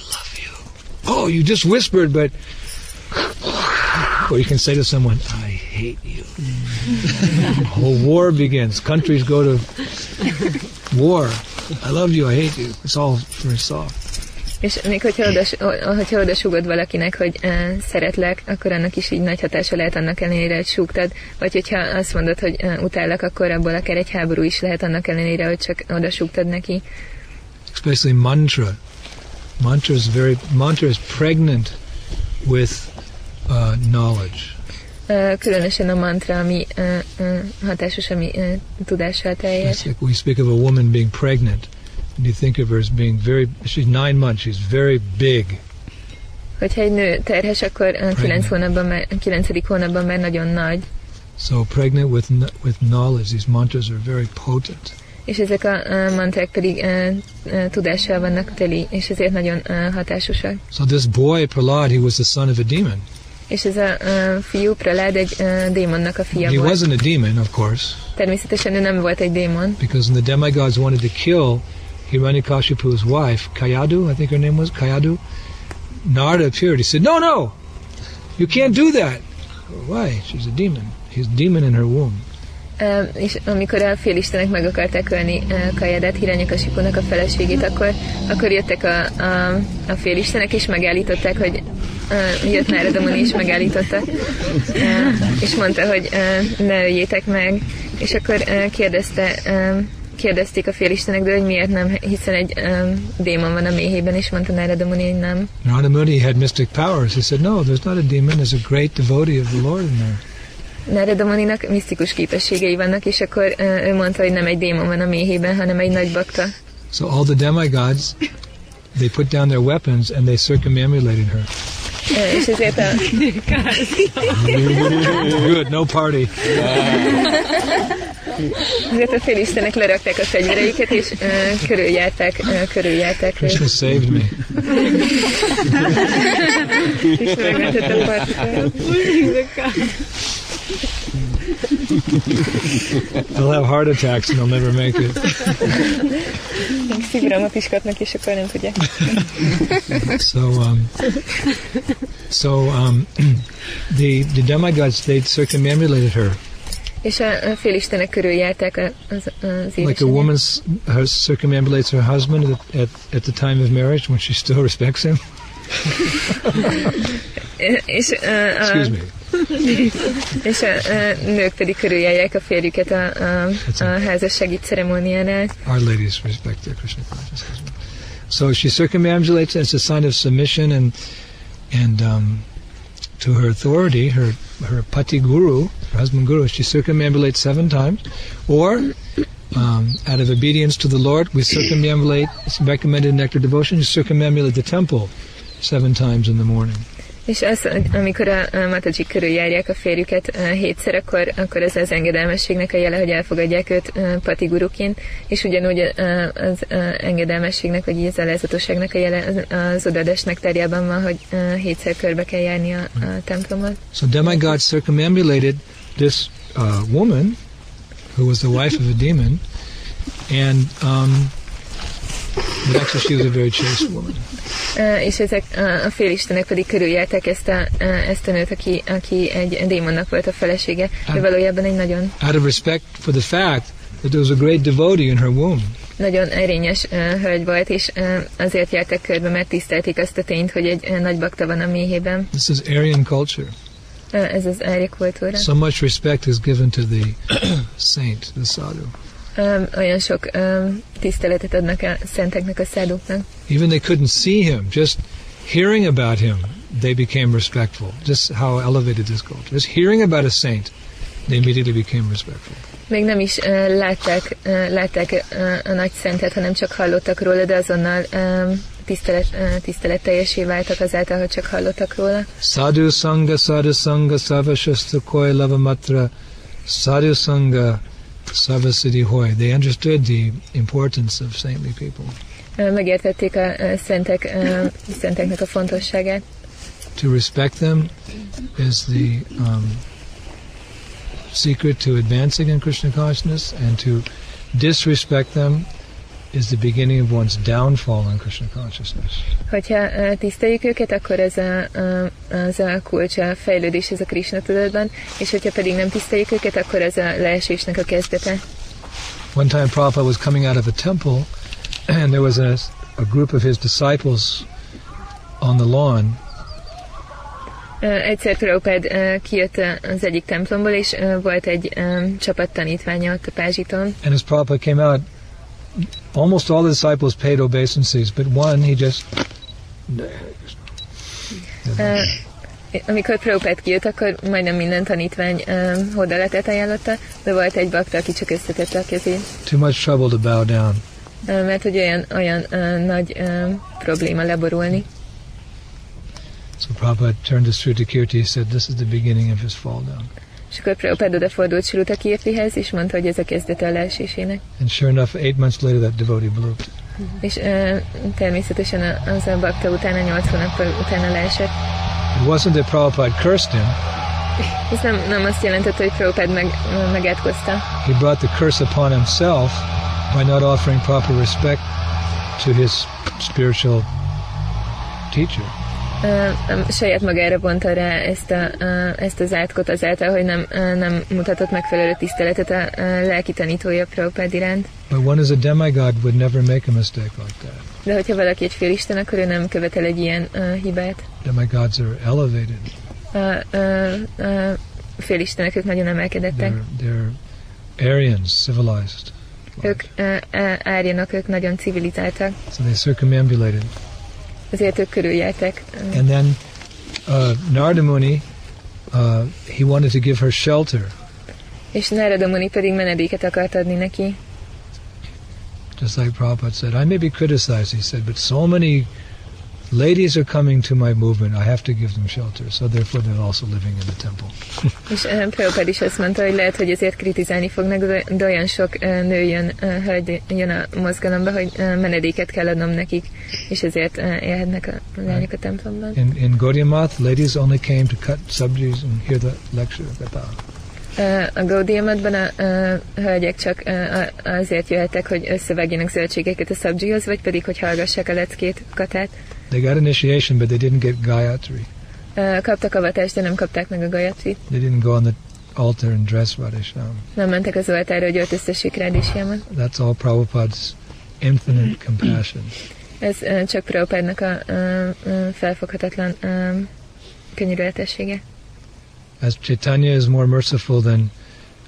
Oh, you just whispered, but. Or you can say to someone, I hate you. A whole war begins. Countries go to war. I love you, I hate you. It's all very soft. És még hogyha oda, hogyha oda sugod valakinek, hogy uh, szeretlek, akkor annak is így nagy hatása lehet annak ellenére, hogy súgtad. Vagy hogyha azt mondod, hogy uh, utállak, akkor abból akár egy háború is lehet annak ellenére, hogy csak oda súgtad neki. Especially mantra. Mantra is very mantra is pregnant with uh, knowledge. Uh, különösen a mantra, ami uh, uh, hatásos, ami uh, tudással teljes. Like we speak of a woman being pregnant, and you think of her as being very. She's nine months. She's very big. Hogyha egy nő terhes, akkor uh, 9 hónapban már, 9. hónapban már nagyon nagy. So pregnant with with knowledge. These mantras are very potent. És ezek a uh, mantrák pedig uh, uh, tudással vannak teli, és ezért nagyon uh, hatásosak. So this boy Prahlad, he was the son of a demon. És ez a uh, fiú, Pralád, egy uh, démonnak a fia He volt. wasn't a demon, of course, Természetesen ő nem volt egy démon, because when the demigods wanted to kill Hiranyakashipu's wife, Kayadu, I think her name was Kayadu, Narada appeared. He said, "No, no, you can't do that. Why? She's a demon. He's a demon in her womb." Uh, és amikor a félistenek meg akarták ölni uh, Kajadát, Hiranyakasipunak a feleségét, akkor, akkor jöttek a, a, a félistenek, és megállították, hogy uh, jött Nárada Muni, és megállította, uh, és mondta, hogy uh, ne öljétek meg, és akkor uh, kérdezte uh, kérdezték a félistenek, de hogy miért nem, hiszen egy um, démon van a méhében, és mondta Narada Muni, hogy nem. Narada Muni had mystic powers. He said, no, there's not a demon. There's a great devotee of the Lord in there. Narada Muninak misztikus képességei vannak, és akkor uh, ő mondta, hogy nem egy démon van a méhében, hanem egy nagy bakta. So all the demigods, they put down their weapons and they circumambulated her. És ezért a, <laughs> Good, no party. <laughs> ezért a félistenek lerakták a fegyvereiket, és uh, körüljárták, uh, körüljárták őt. Krishna saved me. És megmentett a partikat. They'll have heart attacks and they'll never make it. Még szívrohamot is kapnak, és akkor nem tudják. So, um, so um, <clears throat> the the demigods they circumambulated her És a, a félistenek körüljárták az, az like a édesanyját. woman her circumambulates her husband at, at at the time of marriage when she still <laughs> respects him. <laughs> És, uh, a, Excuse me. <laughs> és a, a nők pedig körüljárják a férjüket a, a, a házassági ceremóniánál. Our ladies respect their Krishna consciousness. So she circumambulates as a sign of submission and and um, to her authority, her her pati guru, her husband guru. She circumambulates seven times, or um, out of obedience to the Lord, we circumambulate. Recommended nectar devotion. You circumambulate the temple seven times in the morning. És az, amikor a, a Mataji körül járják a férjüket uh, hétszer, akkor, akkor ez az engedelmességnek a jele, hogy elfogadják őt uh, patiguruként, és ugyanúgy uh, az engedelmességnek, vagy az alázatosságnak a jele az, az odaadás nektárjában van, hogy hétszer körbe kell járni a, a templomot. So demigods circumambulated this uh, woman, who was the wife of a demon, and um, but actually she was a very chaste woman. És ezek a félistenek pedig körüljárták ezt a, ezt a nőt, aki, aki egy démonnak volt a felesége, de valójában egy nagyon Out of respect for the fact that there was a great devotee in her womb. nagyon erényes uh, hölgy volt, és uh, azért jártak körbe, mert tisztelték azt a tényt, hogy egy uh, nagy bakta van a méhében. This is Aryan culture. Uh, ez az Ári kultúra. So much respect is given to the <clears throat> saint, the sadhu. Um, olyan sok um, tiszteletet adnak a szenteknek, a száduknak. Even they couldn't see him, just hearing about him, they became respectful. Just how elevated this culture. Just hearing about a saint, they immediately became respectful. Még nem is uh, látták, uh, látták uh, a nagy szentet, hanem csak hallottak róla, de azonnal um, tisztelet, uh, tiszteletteljesé váltak azáltal, hogy csak hallottak róla. Sadhu Sangha, Sadhu Sangha, Savashastra Koi Lavamatra, Sadhu Sangha, Savasiddhi Hoy. They understood the importance of saintly people. Megértették a szentek, uh, szenteknek a fontosságát. To respect them is the um, secret to advancing in Krishna consciousness, and to disrespect them is the beginning of one's downfall in Krishna consciousness. Hogyha uh, tiszteljük őket, akkor ez a, az a kulcs a fejlődés, ez a Krishna tudatban, és hogyha pedig nem tiszteljük őket, akkor ez a leesésnek a kezdete. One time Prabhupada was coming out of a temple, <clears throat> and there was a, a group of his disciples on the lawn, Uh, egyszer Prabhupád uh, kijött uh, az egyik templomból, és volt egy um, csapat tanítványa ott a pázsiton, and as Prabhupada came out, almost all the disciples paid obeisances, but one, he just... Uh, amikor Prabhupád kijött, akkor majdnem minden tanítvány um, hodaletet ajánlotta, de volt egy bakta, aki csak összetette a kezét, Too much trouble to bow down. uh, mert hogy olyan, olyan uh, nagy um, probléma leborulni. So Prabhupada turned his Sruta Kirti, he said, this is the beginning of his fall down. És akkor Prabhupád odafordult Sruta Kirtihez, és mondta, hogy ez a kezdete a leesésének. And sure enough, eight months later, that devotee blooped. És uh, természetesen a- az a bakta utána, nyolc hónappal utána leesett. It wasn't that Prabhupada cursed him, Ez nem, nem azt jelentette, hogy Prabhupád meg, megátkozta, he brought the curse upon himself by not offering proper respect to his spiritual teacher. Uh, saját magára vonta rá ezt, a, uh, ezt az átkot azáltal, hogy nem, uh, nem mutatott megfelelő tiszteletet a uh, lelki tanítója Prabhupád iránt. But one is a demigod would never make a mistake like that. De hogyha valaki egy félisten, akkor ő nem követel egy ilyen uh, hibát. Demigods are elevated. A uh, uh, félistenek ők nagyon emelkedettek. They're, they're Aryans, civilized. Ők ö, ö, árjanok, ők nagyon civilizáltak, So they circumambulated. Ezért ők körüljártak. And then uh, Narada Muni, uh, he wanted to give her shelter, És Narada Muni pedig menedéket akart adni neki. just like Prabhupada said. I may be criticized, he said, but so many ladies are coming to my movement, I have to give them shelter. So therefore they're also living in the temple. <laughs> És Prabhupád is azt mondta, hogy lehet, hogy ezért kritizálni fognak, de, olyan sok uh, nő jön, uh, hölgy jön a mozgalomba, hogy menedéket kell adnom nekik, és ezért élhetnek a lányok a templomban. In, in Gaudiya Math, ladies only came to cut subsidies and hear the lecture. Uh, a Gaudiamatban a uh, hölgyek csak uh, azért jöhettek, hogy összevágjanak zöldségeket a szabzsihoz, vagy pedig, hogy hallgassák a leckét, katát. They got initiation, but they didn't get Gayatri. Kaptak avatást, de nem kapták meg a gajatrit. They didn't go on the altar and dress Radhisham. Nem mentek az oltára, hogy öltöztessék Rádisjámat. That's all Prabhupada's infinite compassion. Ez uh, csak Prabhupádnak a uh, uh, felfoghatatlan uh, könyörületessége. As Chaitanya is more merciful than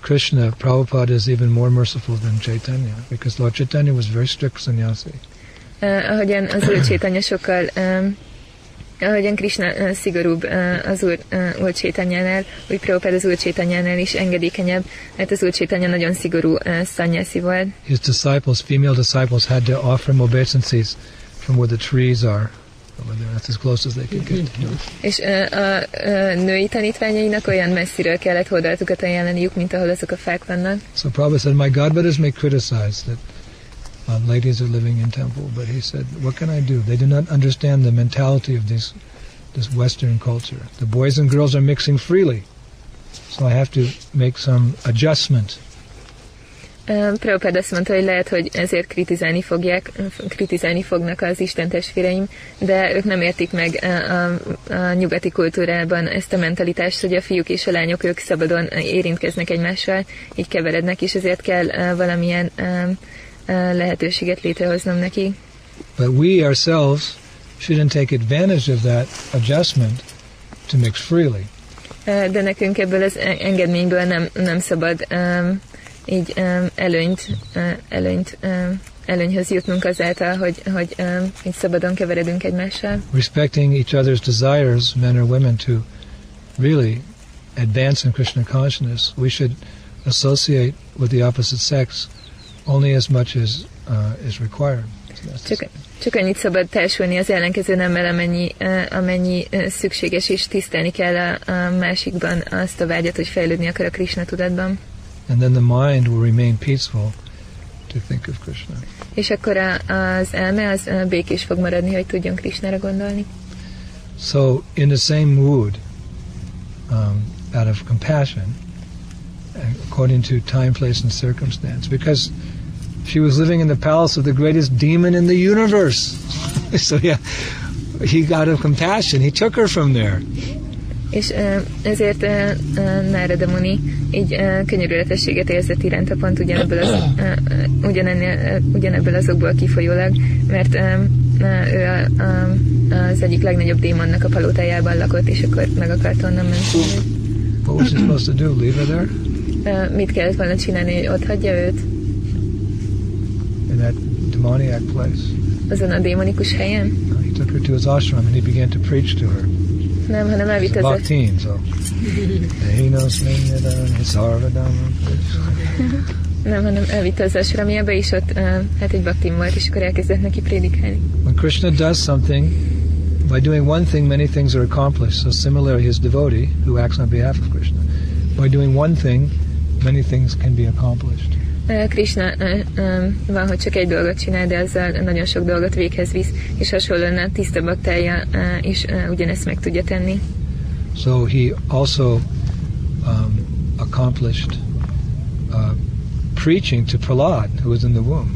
Krishna, Prabhupada is even more merciful than Chaitanya, because Lord Chaitanya was very strict sannyasi. Uh, ahogyan az úr Csétanya sokkal, um, ahogyan Krishna szigorúbb az úr, úr Csétanyánál, úgy Prabhupád az úr Csétanyánál is engedékeny,ebb mert az úr Csétanya nagyon szigorú szanyászi volt. His disciples, female disciples, had to offer him obeisances from where the trees are. That's as close as they could get. És a női tanítványainak olyan messziről kellett hódaltukat ajánlaniuk, mint ahol azok a fák vannak. So Prabhupada said, My godbrothers may criticize that um, ladies are living in temple, but he said, what can I do? They do not understand the mentality of this, this Western culture. The boys and girls are mixing freely, so I have to make some adjustment. Uh, Prabhupád azt mondta, hogy lehet, hogy ezért kritizálni fogják, kritizálni fognak az Isten testvéreim, de ők nem értik meg a, a, a nyugati kultúrában ezt a mentalitást, hogy a fiúk és a lányok ők szabadon érintkeznek egymással, így keverednek, és ezért kell uh, valamilyen uh, uh, lehetőséget létrehoznom neki. But we ourselves shouldn't take advantage of that adjustment to mix freely. De nekünk ebből az en- engedményből nem, nem szabad um, így um, előnyt, uh, előnyt um, előnyhöz jutnunk azáltal, hogy, hogy um, így szabadon keveredünk egymással. Respecting each other's desires, men or women, to really advance in Krishna consciousness, we should associate with the opposite sex only as much as uh, is required. Csak, csak annyit szabad társulni az ellenkező nemmel, amennyi, uh, amennyi uh, szükséges, és tisztelni kell a, a másikban azt a vágyat, hogy fejlődni akar a Krishna tudatban. and then the mind will remain peaceful to think of Krishna. És akkor a, az elme az uh, békés fog maradni, hogy tudjon Krishnára gondolni. So, in the same mood, um, out of compassion, according to time, place, and circumstance, because she was living in the palace of the greatest demon in the universe. <laughs> so, yeah, he got of compassion. He took her from there. És ezért Nárada Muni így könyörületességet érzett iránta pont ugyanebből, az, ugyanennél, ugyanebből azokból kifolyólag, mert ő a, a, az egyik legnagyobb démonnak a palótájában lakott, és akkor meg akart onnan menni. What was he supposed to do? Leave her there? Mit kellett volna csinálni, hogy ott hagyja őt that demoniac place? azon a démonikus helyen? He took her to his ashram and he began to preach to her. Nem, hanem He's elvitt a az bhaktin, so. He knows me, his nem, hanem elvitte az asramjába, és ott uh, hát egy baktim volt, és akkor elkezdett neki prédikálni. When Krishna does something, by doing one thing, many things are accomplished. So similarly, his devotee, who acts on behalf of Krishna, by doing one thing, many things can be accomplished. Uh, Krishna um, van, hogy csak egy dolgot csinál, de azzal nagyon sok dolgot véghez visz, és hasonlóan a tiszta baktája uh, is ugyanezt meg tudja tenni. So he also um, accomplished uh, preaching to Prahlad, who was in the womb.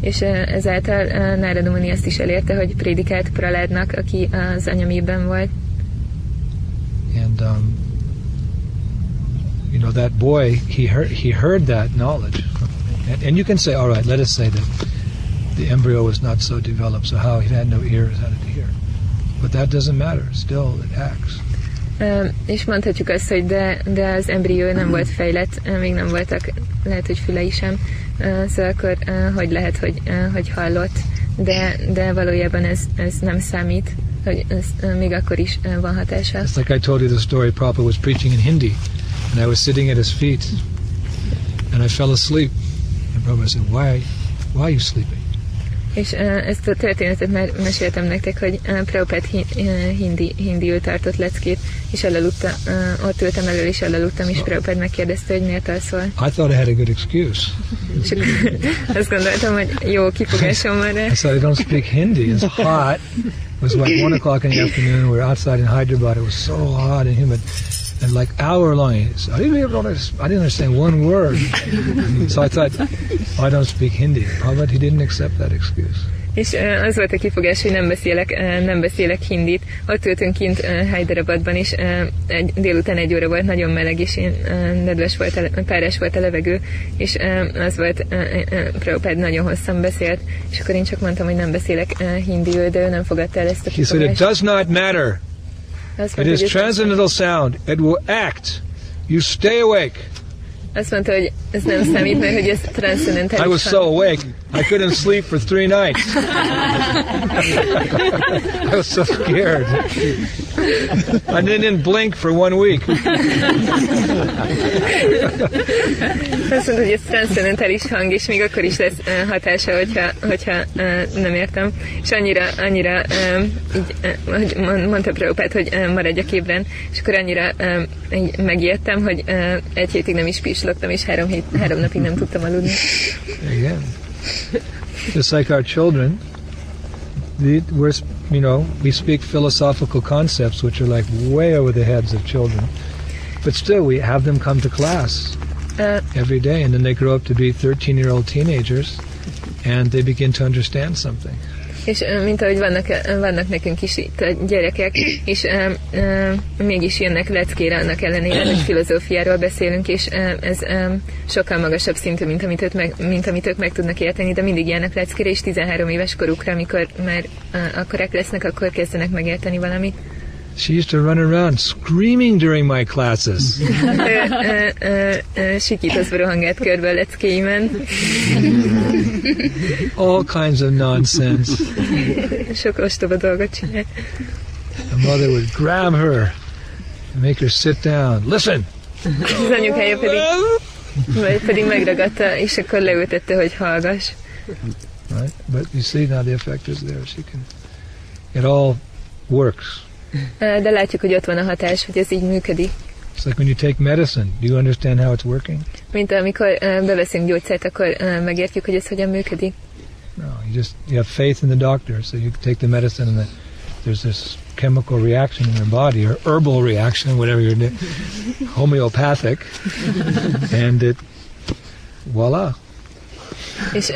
És ezáltal Narada Muni azt is elérte, hogy prédikált Praládnak, aki az anyamében volt. And um, you know that boy, he heard he heard that knowledge, and, and you can say, all right, let us say that the embryo was not so developed, so how he had no ears, how did he hear? But that doesn't matter. Still, it acts. És mondhatjuk azt, hogy de, de az embrió nem volt fejlett, még nem voltak, lehet, hogy fülei sem, szóval akkor hogy lehet, hogy, hogy hallott, de, de valójában ez, ez nem számít, hogy ez még akkor is van hatása. It's like I told you the story Prabhupada was preaching in Hindi, and I was sitting at his feet, and I fell asleep. Prabhupada said, Why, why are you sleeping? És uh, ezt a történetet már meséltem nektek, hogy uh, Prabhupád hi, uh, hindi, hindiül tartott leckét, és elaludta, uh, ott ültem elől, és elaludtam, és Prabhupád megkérdezte, hogy miért alszol. I thought I had a good excuse. <laughs> És azt gondoltam, hogy jó kifogásom van rá. I said, I don't speak Hindi. It's hot. It was like one o'clock in the afternoon. We were outside in Hyderabad. It was so hot and humid. And like hour long, I didn't even understand, I didn't understand one word. <laughs> so I thought, oh, I don't speak Hindi. But he didn't accept that excuse. És az volt a kifogás, hogy nem beszélek, nem beszélek hindit. Ott ültünk kint Hyderabadban, uh, egy, délután egy óra volt, nagyon meleg, és én nedves volt, a, párás volt a levegő, és az volt, Prabhupád nagyon hosszan beszélt, és akkor én csak mondtam, hogy nem beszélek hindiül, de ő nem fogadta el ezt a He said, it kifogást. does not matter. Azt It is transcendental sound. It will act. You stay awake. Azt mondta, hogy ez nem számít, mert hogy ez transzendentális. I was so awake, I couldn't sleep for three nights. I was so scared. I didn't blink for one week. Azt mondta, hogy ez transzendentális hang, és még akkor is lesz hatása, hogyha, hogyha nem értem. És annyira, annyira így, hogy mond- mondta Prabhupád, hogy uh, maradjak ébren, és akkor annyira így megijedtem, hogy egy hétig nem is pislogtam, és három, hét, három napig nem tudtam aludni. Again. Just like our children, the, we're, you know, we speak philosophical concepts which are like way over the heads of children. But still, we have them come to class Uh, every day, and then they grow up to be 13 year old teenagers and they begin to understand something. És mint ahogy vannak, vannak nekünk is itt gyerekek, és ö, ö, mégis jönnek leckére annak ellenére, hogy filozófiáról beszélünk, és ö, ez ö, sokkal magasabb szintű, mint amit, ők meg, mint amit ők meg tudnak érteni, de mindig jönnek leckére, és 13 éves korukra, amikor már ö, akkorák lesznek, akkor kezdenek megérteni valamit. She used to run around screaming during my classes. <laughs> Rohangált körbe leckéimen, <laughs> All kinds of nonsense. sok ostoba dolgot csinál. The mother would grab her and make her sit down. Listen. Az anyukája pedig, vagy pedig megragadta, és akkor leültette, hogy hallgass. Right? But you see now the effect is there. She can. It all works. <laughs> De látjuk, hogy ott van a hatás, hogy ez így működik. It's like when you take medicine. Do you understand how it's working? Mint amikor ö, beveszünk gyógyszert, akkor ö, megértjük, hogy ez hogyan működik. No. You just you have faith in the doctor, so you take the medicine and the, there's this chemical reaction in your body or herbal reaction, whatever you're doing, <laughs> homeopathic, and it, voila. És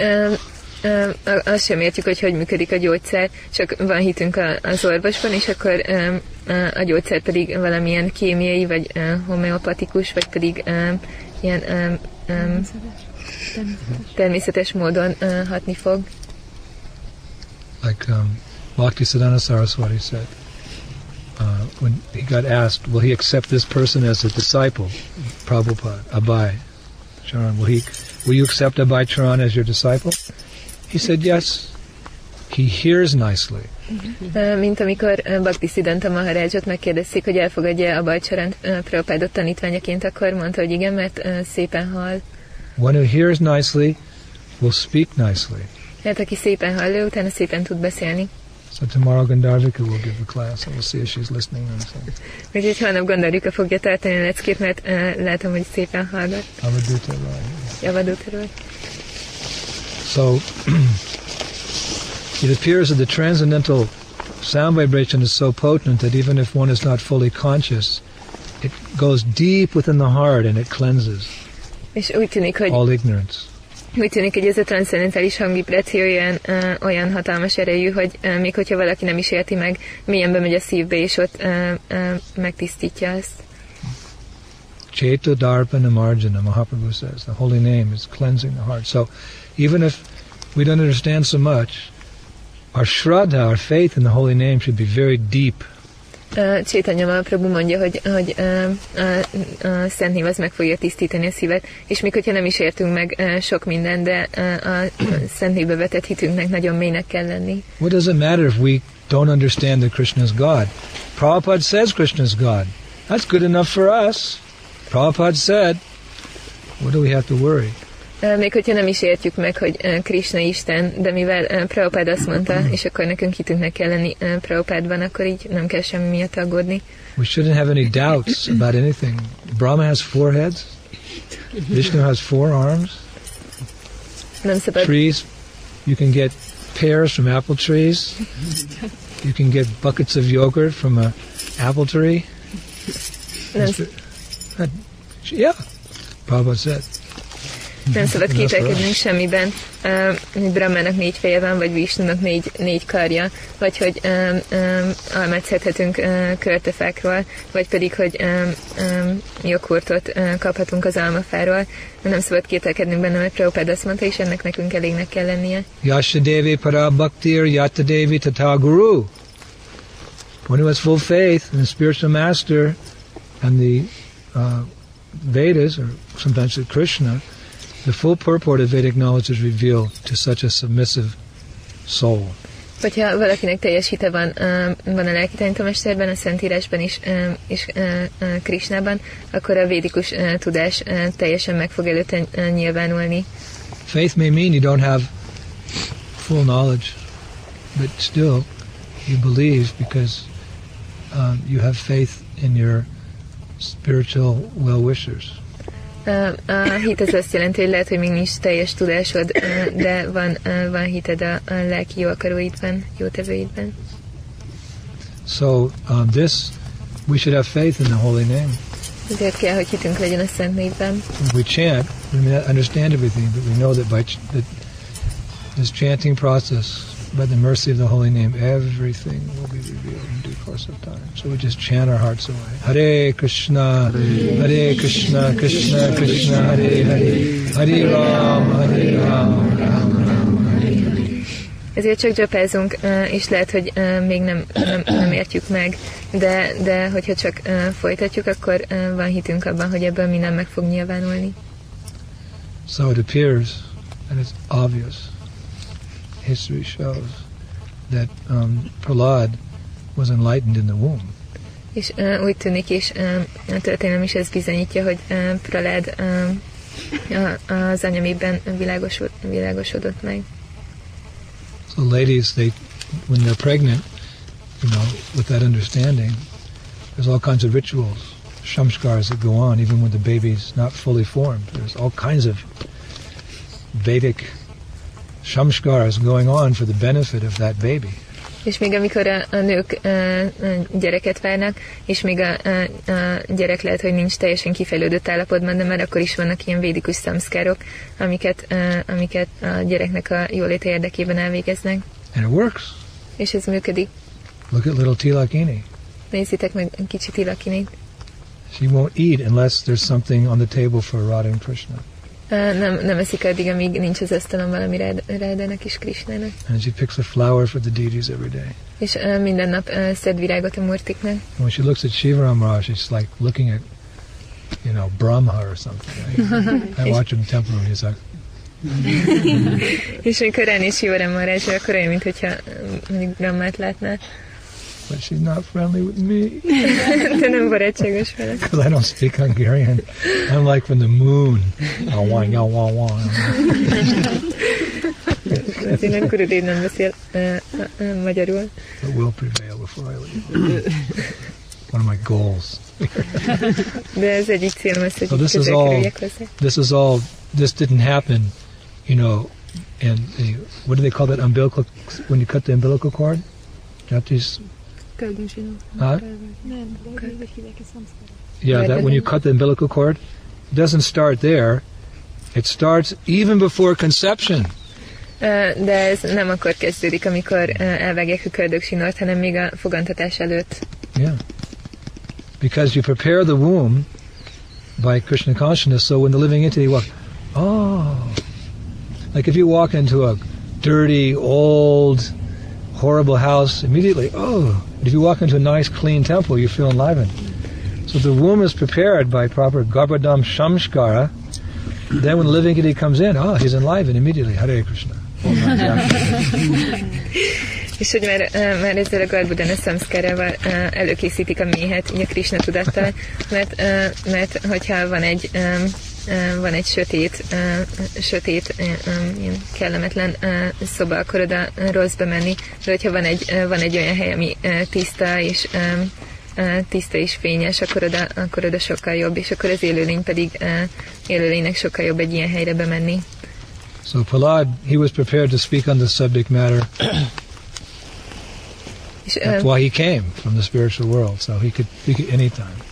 azt sem értjük, hogy hogy működik a gyógyszer, csak van hitünk az orvosban, és akkor a gyógyszer pedig valamilyen kémiai, vagy homeopatikus, vagy pedig ilyen természetes módon hatni fog. like um, Bhaktisiddhanta Saraswati said uh, when he got asked, "Will he accept this person as a disciple?" Prabhupada, Abai Charan, will he? Will you accept Abai Charan as your disciple? He said, "Yes." He hears nicely. Mint amikor ö, Bhakti Siddhanta Maharajot megkérdezték, hogy elfogadja a Bajcsarant Prabhupádot tanítványaként, akkor mondta, hogy igen, mert szépen hall. One who hears nicely will speak nicely. Hát aki szépen hall, utána szépen tud beszélni. So tomorrow Gandharvika will give a class, and we'll see if she's listening. And so, Úgyhogy holnap gondoljuk, fogja tartani a leckét, mert uh, látom, hogy szépen hallgat. Avadhuta Rai. Javadóterül. So <clears throat> it appears that the transcendental sound vibration is so potent that even if one is not fully conscious, it goes deep within the heart and it cleanses És úgy tűnik, hogy, all ignorance. úgy tűnik, hogy ez a transzcendentális hangvibráció olyan, uh, olyan hatalmas erejű, hogy uh, még hogyha valaki nem is érti meg, mélyen bemegy a szívbe, és ott uh, uh, megtisztítja azt. Chaita Darpana Marjana, Mahaprabhu says. The holy name is cleansing the heart. So even if we don't understand so much, our shraddha, our faith in the holy name should be very deep. Uh, Csétanya Mahaprabhu mondja, hogy, hogy uh, a, a Szent Név az meg fogja tisztítani a szívet, és még hogyha nem is értünk meg uh, sok minden, de uh, a Szent Névbe vetett hitünknek nagyon mélynek kell lenni. What does it matter if we don't understand that Krishna is God? Prabhupada says Krishna is God. That's good enough for us. Prabhupada said, what do we have to worry? Még hogyha nem is értjük meg, hogy Krishna Isten, de mivel Prabhupád azt mondta, mm-hmm. és akkor nekünk hitünknek kell lenni Prabhupádban, akkor így nem kell semmi miatt aggódni. We shouldn't have any doubts about anything. Brahma has four heads. Vishnu has four arms. Nem szabad, Trees, you can get pears from apple trees. You can get buckets of yogurt from an apple tree. nem, Yeah, Prabhupada said. Nem szabad Nem kételkednünk semmiben, hogy Brahmának négy feje van, vagy Vishnunak négy, négy karja, vagy hogy um, um, almát szedhetünk uh, körtefákról, vagy pedig, hogy um, um, joghurtot uh, kaphatunk az almafáról. Nem szabad kételkednünk benne, mert Prabhupád azt mondta, és ennek nekünk elégnek kell lennie. Yashadevi para bhaktir yatadevi tata guru. One who has full faith in the spiritual master and the uh, Vedas, or sometimes the Krishna, the full purport of Vedic knowledge is revealed to such a submissive soul. Hogyha valakinek teljes hite van, um, van a lelki tanítómesterben, a Szentírásban is, um, és uh, uh, Krisnában, akkor a védikus uh, tudás teljesen meg fog előtte nyilvánulni. Faith may mean you don't have full knowledge, but still you believe because um, you have faith in your spiritual well-wishers. Uh, a hit az azt jelenti, hogy lehet, hogy még nincs teljes tudásod, de van, van hited a, a lelki jó akaróidban, jó tevőidben. So um, this, we should have faith in the holy name. Ezért kell, hogy hitünk legyen a Szent Névben. we chant, we may not understand everything, but we know that by ch- that this chanting process, by the mercy of the holy name, everything will be revealed course of time. So we just chant our hearts away. Hare Krishna, Hare Krishna, Krishna Krishna, Hare Hare, Hare Ram, Hare Ram, Ram Ram, Hare Hare. Ezért csak gyapázunk, uh, és lehet, hogy még nem, nem, nem értjük meg, de, de hogyha csak folytatjuk, akkor van hitünk abban, hogy ebből minden meg fog nyilvánulni. So it appears, and it's obvious, history shows that um, Prahlad was enlightened in the womb. És uh, úgy tűnik, és uh, a történelem is ez bizonyítja, hogy uh, Pralád uh, a- az anyamében világosod, világosodott meg. So ladies, they when they're pregnant, you know, with that understanding, there's all kinds of rituals, shamskars that go on even when the baby's not fully formed. There's all kinds of Vedic shamskars going on for the benefit of that baby. És még amikor a, a nők uh, gyereket várnak, és még a, a, a gyerek lehet, hogy nincs teljesen kifejlődött állapotban, de már akkor is vannak ilyen védikus szamszkárok, amiket, uh, amiket a gyereknek a jóléte érdekében elvégeznek. And it works. És ez működik. Look at little Tilakini. Nézzétek meg kicsit Ilakinét. She won't eat unless there's something on the table for Radha and Krishna. Nem, nem eszik addig, amíg nincs az asztalon valami Rád- Rádának és Krisnának. And she picks a flower for the deities every day. És uh, minden nap uh, szed virágot a murtiknak. And when she looks at Shiva Maharaj, she's like looking at, you know, Brahma or something. Right? <laughs> I watch him in temple and he's like, <laughs> És amikor ránéz Sivaram Maharajra, akkor olyan, mintha Brahmát látná. But she's not friendly with me De nem barátságos vele. because I don't speak Hungarian. I'm like from the moon. Ah, wah, yeah, wah, wah. Azért nem beszél uh, uh, magyarul. It will prevail before I leave. One of my goals. De ez egyik célom az, hogy So this is all- This is all. This didn't happen, you know. And the what do they call that umbilical when you cut the umbilical cord? Japanese. Huh? Nem, de úgy hívják ezt szamszkára. Yeah, that when you cut the umbilical cord, it doesn't start there. It starts even before conception. Uh, De ez nem akkor kezdődik, amikor uh, elvágják a köldöksinort, hanem még a fogantatás előtt. Yeah. Because you prepare the womb by Krishna consciousness, so when the living entity walks, oh, like if you walk into a dirty, old, horrible house, immediately, oh, if you walk into a nice, clean temple, you feel enlivened. So the womb is prepared by proper Garbhadhana Shamskara. Then when the living entity comes in, oh, he's enlivened immediately. Hare Krishna. <laughs> És hogy már, uh, már ezzel a Garbudana Samszkárával uh, előkészítik a méhet, így a Krishna tudattal, mert, uh, mert hogyha van egy van egy sötét, sötét, ilyen kellemetlen szoba, akkor oda rossz bemenni, de hogyha van egy, van egy olyan hely, ami tiszta és tiszta és fényes, akkor oda, akkor oda sokkal jobb, és akkor az élőlény pedig élőlénynek sokkal jobb egy ilyen helyre bemenni. So Prahlad, he was prepared to speak on this subject matter. That's why he came from the spiritual world, so he could speak at any time.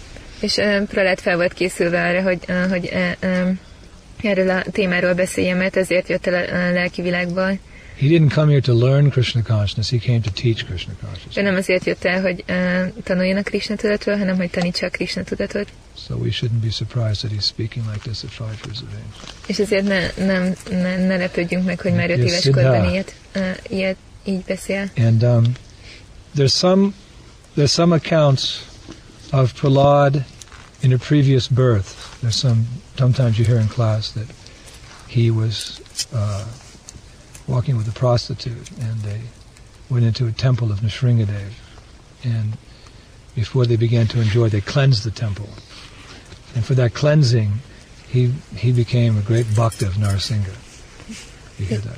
És Prahlad fel volt készülve arra, hogy, uh, hogy uh, um, erről a témáról beszéljen, mert ezért jött el a, a lelki világból. He didn't come here to learn Krishna consciousness, he came to teach Krishna consciousness. Ő nem azért jött el, hogy uh, tanuljon a Krishna tudatról, hanem hogy tanítsa a Krishna tudatot. So we shouldn't be surprised that he's speaking like this at five years of age. És ezért ne, nem, ne, ne lepődjünk meg, hogy már öt éves korban ilyet, uh, ilyet így beszél. And um, there's some there's some accounts of Prahlad in a previous birth. There's some sometimes you hear in class that he was uh, walking with a prostitute, and they went into a temple of Nrsingadev, and before they began to enjoy, they cleansed the temple, and for that cleansing, he he became a great bhakta of Narasingha. Sometimes.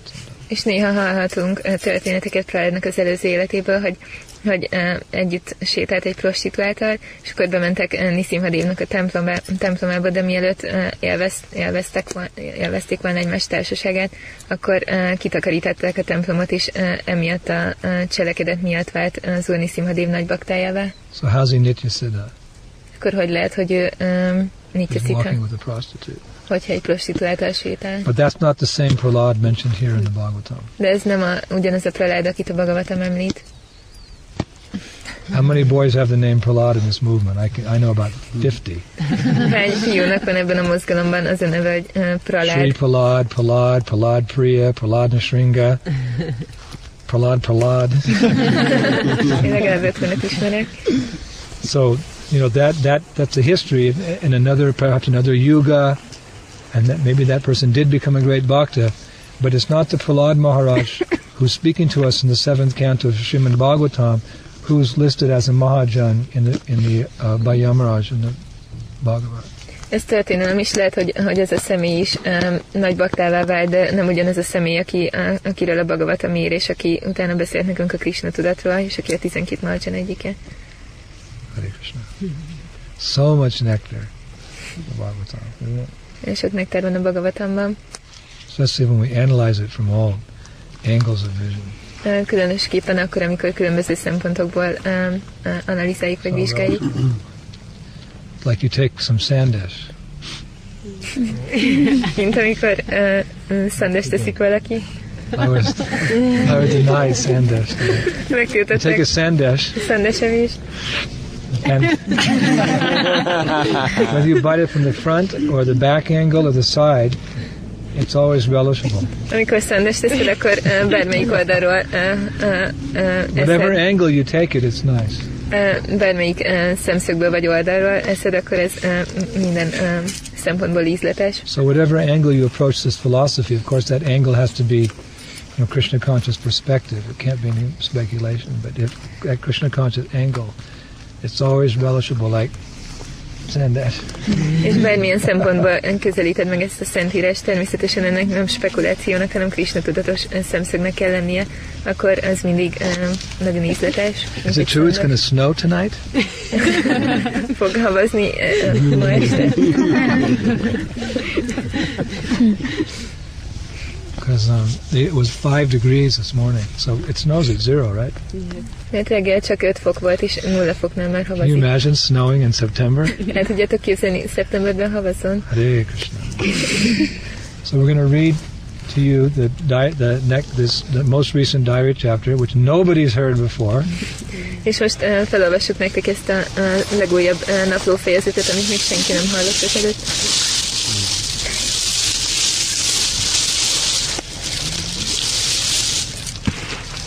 És néha hallhatunk ö, történeteket Prahladnak az előző életéből, hogy, hogy uh, együtt sétált egy prostituáltal, és akkor bementek uh, Nisimhadévnak a templomba, templomába, de mielőtt uh, élvez, élveztek, élvezték volna egymás társaságát, akkor uh, kitakarították a templomot, és uh, emiatt a uh, cselekedet miatt vált uh, az úr Nisimhadév nagy baktájává. So how's he Nitya Siddha? Akkor hogy lehet, hogy ő um, Nitya Szikha, walking with a prostitute. hogyha egy prostituáltal sétál. But that's not the same Prahlad mentioned here in the Bhagavatam. De ez nem a, ugyanaz a Prahlad, akit a Bhagavatam említ. How many boys have the name Prahlad in this movement? I, can, I know about 50. Hány fiúnak van ebben a mozgalomban az a neve, hogy uh, Sri Prahlad, Prahlad, Prahlad, Prahlad Priya, Prahlad Nashringa, Prahlad Prahlad. én legalább ötvenet ismerek. So, you know, that, that, that's a history in another, perhaps another yuga, and that maybe that person did become a great bhakta, but it's not the Prahlad Maharaj <laughs> who's speaking to us in the seventh canto of Srimad Bhagavatam, who's listed as a Mahajan in the, in the uh, by Yamaraj in the Bhagavad. Ez történelem is lehet, hogy, hogy ez a személy is um, nagy baktává vált, de nem ugyanaz a személy, aki, uh, akiről a Bhagavatam ír, és aki utána beszélt nekünk a Krishna tudatról, és aki a 12 Malcsan egyike. Hare Krishna. So much nectar in the Bhagavatam, isn't it? Sok van a Bhagavatamban. Especially when we analyze it from all angles of vision. Különösképpen akkor, amikor különböző szempontokból um, analizáljuk vagy So, vizsgáljuk. Like you take some sandesh, <laughs> Mint amikor uh, uh, szandes teszik valaki. I was I would deny sandesh. Megtiltották take a sandesh szandesevést. And whether you bite it from the front or the back angle or the side, it's always relishable. Amikor szandes teszed, akkor uh, bármelyik oldalról uh, uh, uh, Whatever eszed, angle you take it, it's nice. uh, bármelyik uh, szemszögből vagy oldalról eszed, akkor ez uh, minden uh, szempontból ízletes. So whatever angle you approach this philosophy, of course, that angle has to be, you know, Krishna conscious perspective. It can't be any speculation. But if at Krishna conscious angle, it's always relishable, like sandesh. És bármilyen szempontból közelíted meg ezt a szentírás, természetesen ennek nem spekulációnak, hanem Krishna tudatos szemszögnek kell lennie, akkor az mindig uh, nagyon ízletes. Is it true it's to snow tonight? <laughs> Fog havazni uh, ma este. <laughs> Because um, it was five degrees this morning, so it snows at zero, right? Mert reggel csak 5 fok volt, és 0 foknál már Can you imagine snowing in September? <laughs> El tudjátok képzelni szeptemberben havazon? Hare Krishna. so we're going to read to you the di- the next this the most recent diary chapter, which nobody's heard before. <laughs> És most uh, felolvassuk nektek ezt a uh, legújabb uh, napló fejezetet, amit még senki nem hallott előtt.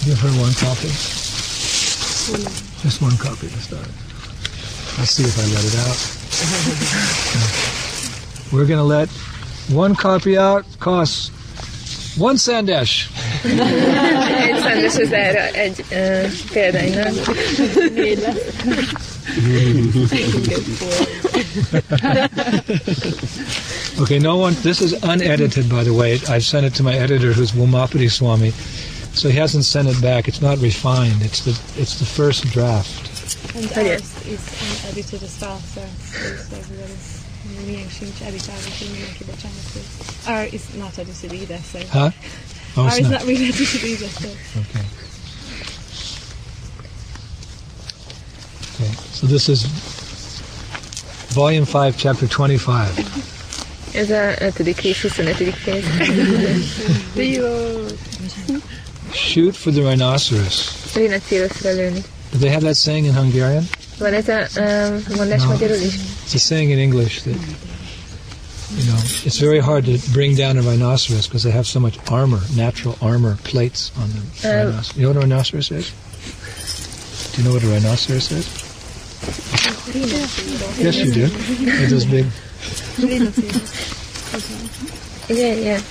Give her one copy. Just one copy to start. Let's see if I let it out. <laughs> We're going to let one copy out. Costs one sandesh. Egy szendes erre egy uh, példánynál. Okay, no one. This is unedited, by the way. I sent it to my editor, who's Umapati Swami. So he hasn't sent it back. It's not refined. It's the it's the first draft. And ours is unedited as well, so it's everybody's miénk sincs editálva, hogy mindenki bocsánat. Our is not edited either, so Huh? <laughs> Oh, ours it's is not. not really edited either, so Okay. Okay. So this is volume five, chapter twenty-five. Ez a 5. rész, 25. rész. Shoot for the rhinoceros. Rinocéroszra lőni. Do they have that saying in Hungarian? Van ez a mondás No. magyarul is? It's a saying in English that you know it's very hard to bring down a rhinoceros because they have so much armor, natural armor plates on them. Oh. Rhinos- you know what a rhinoceros is? Do you know what a rhinoceros is? Yes, you do. They're those big. <laughs> Igen, yeah.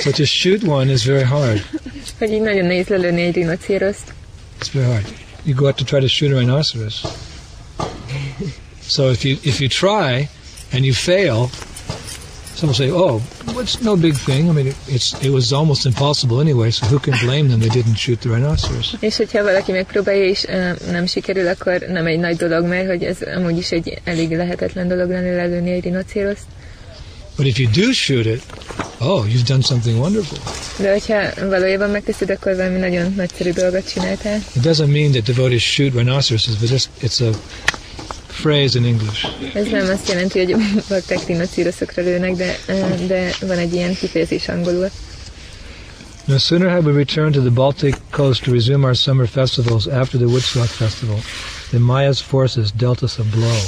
So <laughs> to shoot one is very hard. Hogy így nagyon nehéz lelőni egy rinocéroszt. It's very hard. You go out to try to shoot a rhinoceros. So if you if you try and you fail, some will say, "Oh, it's no big thing." I mean, it, it's it was almost impossible anyway. So who can blame them? They didn't shoot the rhinoceros. És hogyha valaki megpróbálja és uh, nem sikerül, akkor nem egy nagy dolog, mert hogy ez amúgy is egy elég lehetetlen dolog lenne lelőni egy rinocéroszt. But if you do shoot it, oh, you've done something wonderful. De hogyha valójában megteszed, akkor valami nagyon nagyszerű dolgot csináltál. It doesn't mean that devotees shoot rhinoceroses, but it's, it's a phrase in English. Ez nem azt jelenti, hogy bakták rinocéroszokra lőnek, de, de van egy ilyen kifejezés angolul. No sooner had we returned to the Baltic coast to resume our summer festivals after the Woodstock festival than Maya's forces dealt us a blow.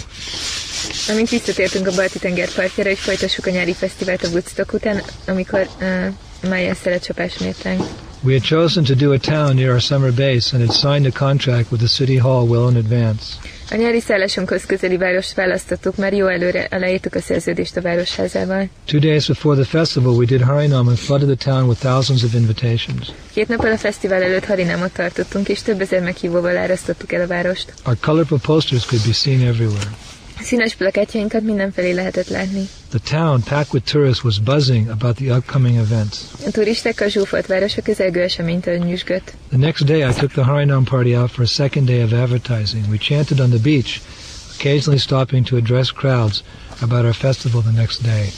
Amint visszatértünk a balti tenger partjára, hogy folytassuk a nyári fesztivált a Woodstock után, amikor uh, Maya szelecsapás mért ránk. We had chosen to do a town near our summer base and had signed a contract with the city hall well in advance. A nyári szállásunkhoz közeli várost választottuk, már jó előre aláírtuk a szerződést a városházával. Two days before the festival, we did Harinam and flooded the town with thousands of invitations. Két nappal a fesztivál előtt harinámot tartottunk, és több ezer meghívóval árasztottuk el a várost. Our colorful posters could be seen everywhere. Színes plakátjainkat mindenfelé lehetett látni. The town, packed with tourists, was buzzing about the upcoming events. A turistákkal zsúfolt város a közelgő eseménytől nyüzsgött. The next day, I took the Harinam party out for a second day of advertising. We chanted on the beach, occasionally stopping to address crowds about our festival the next day.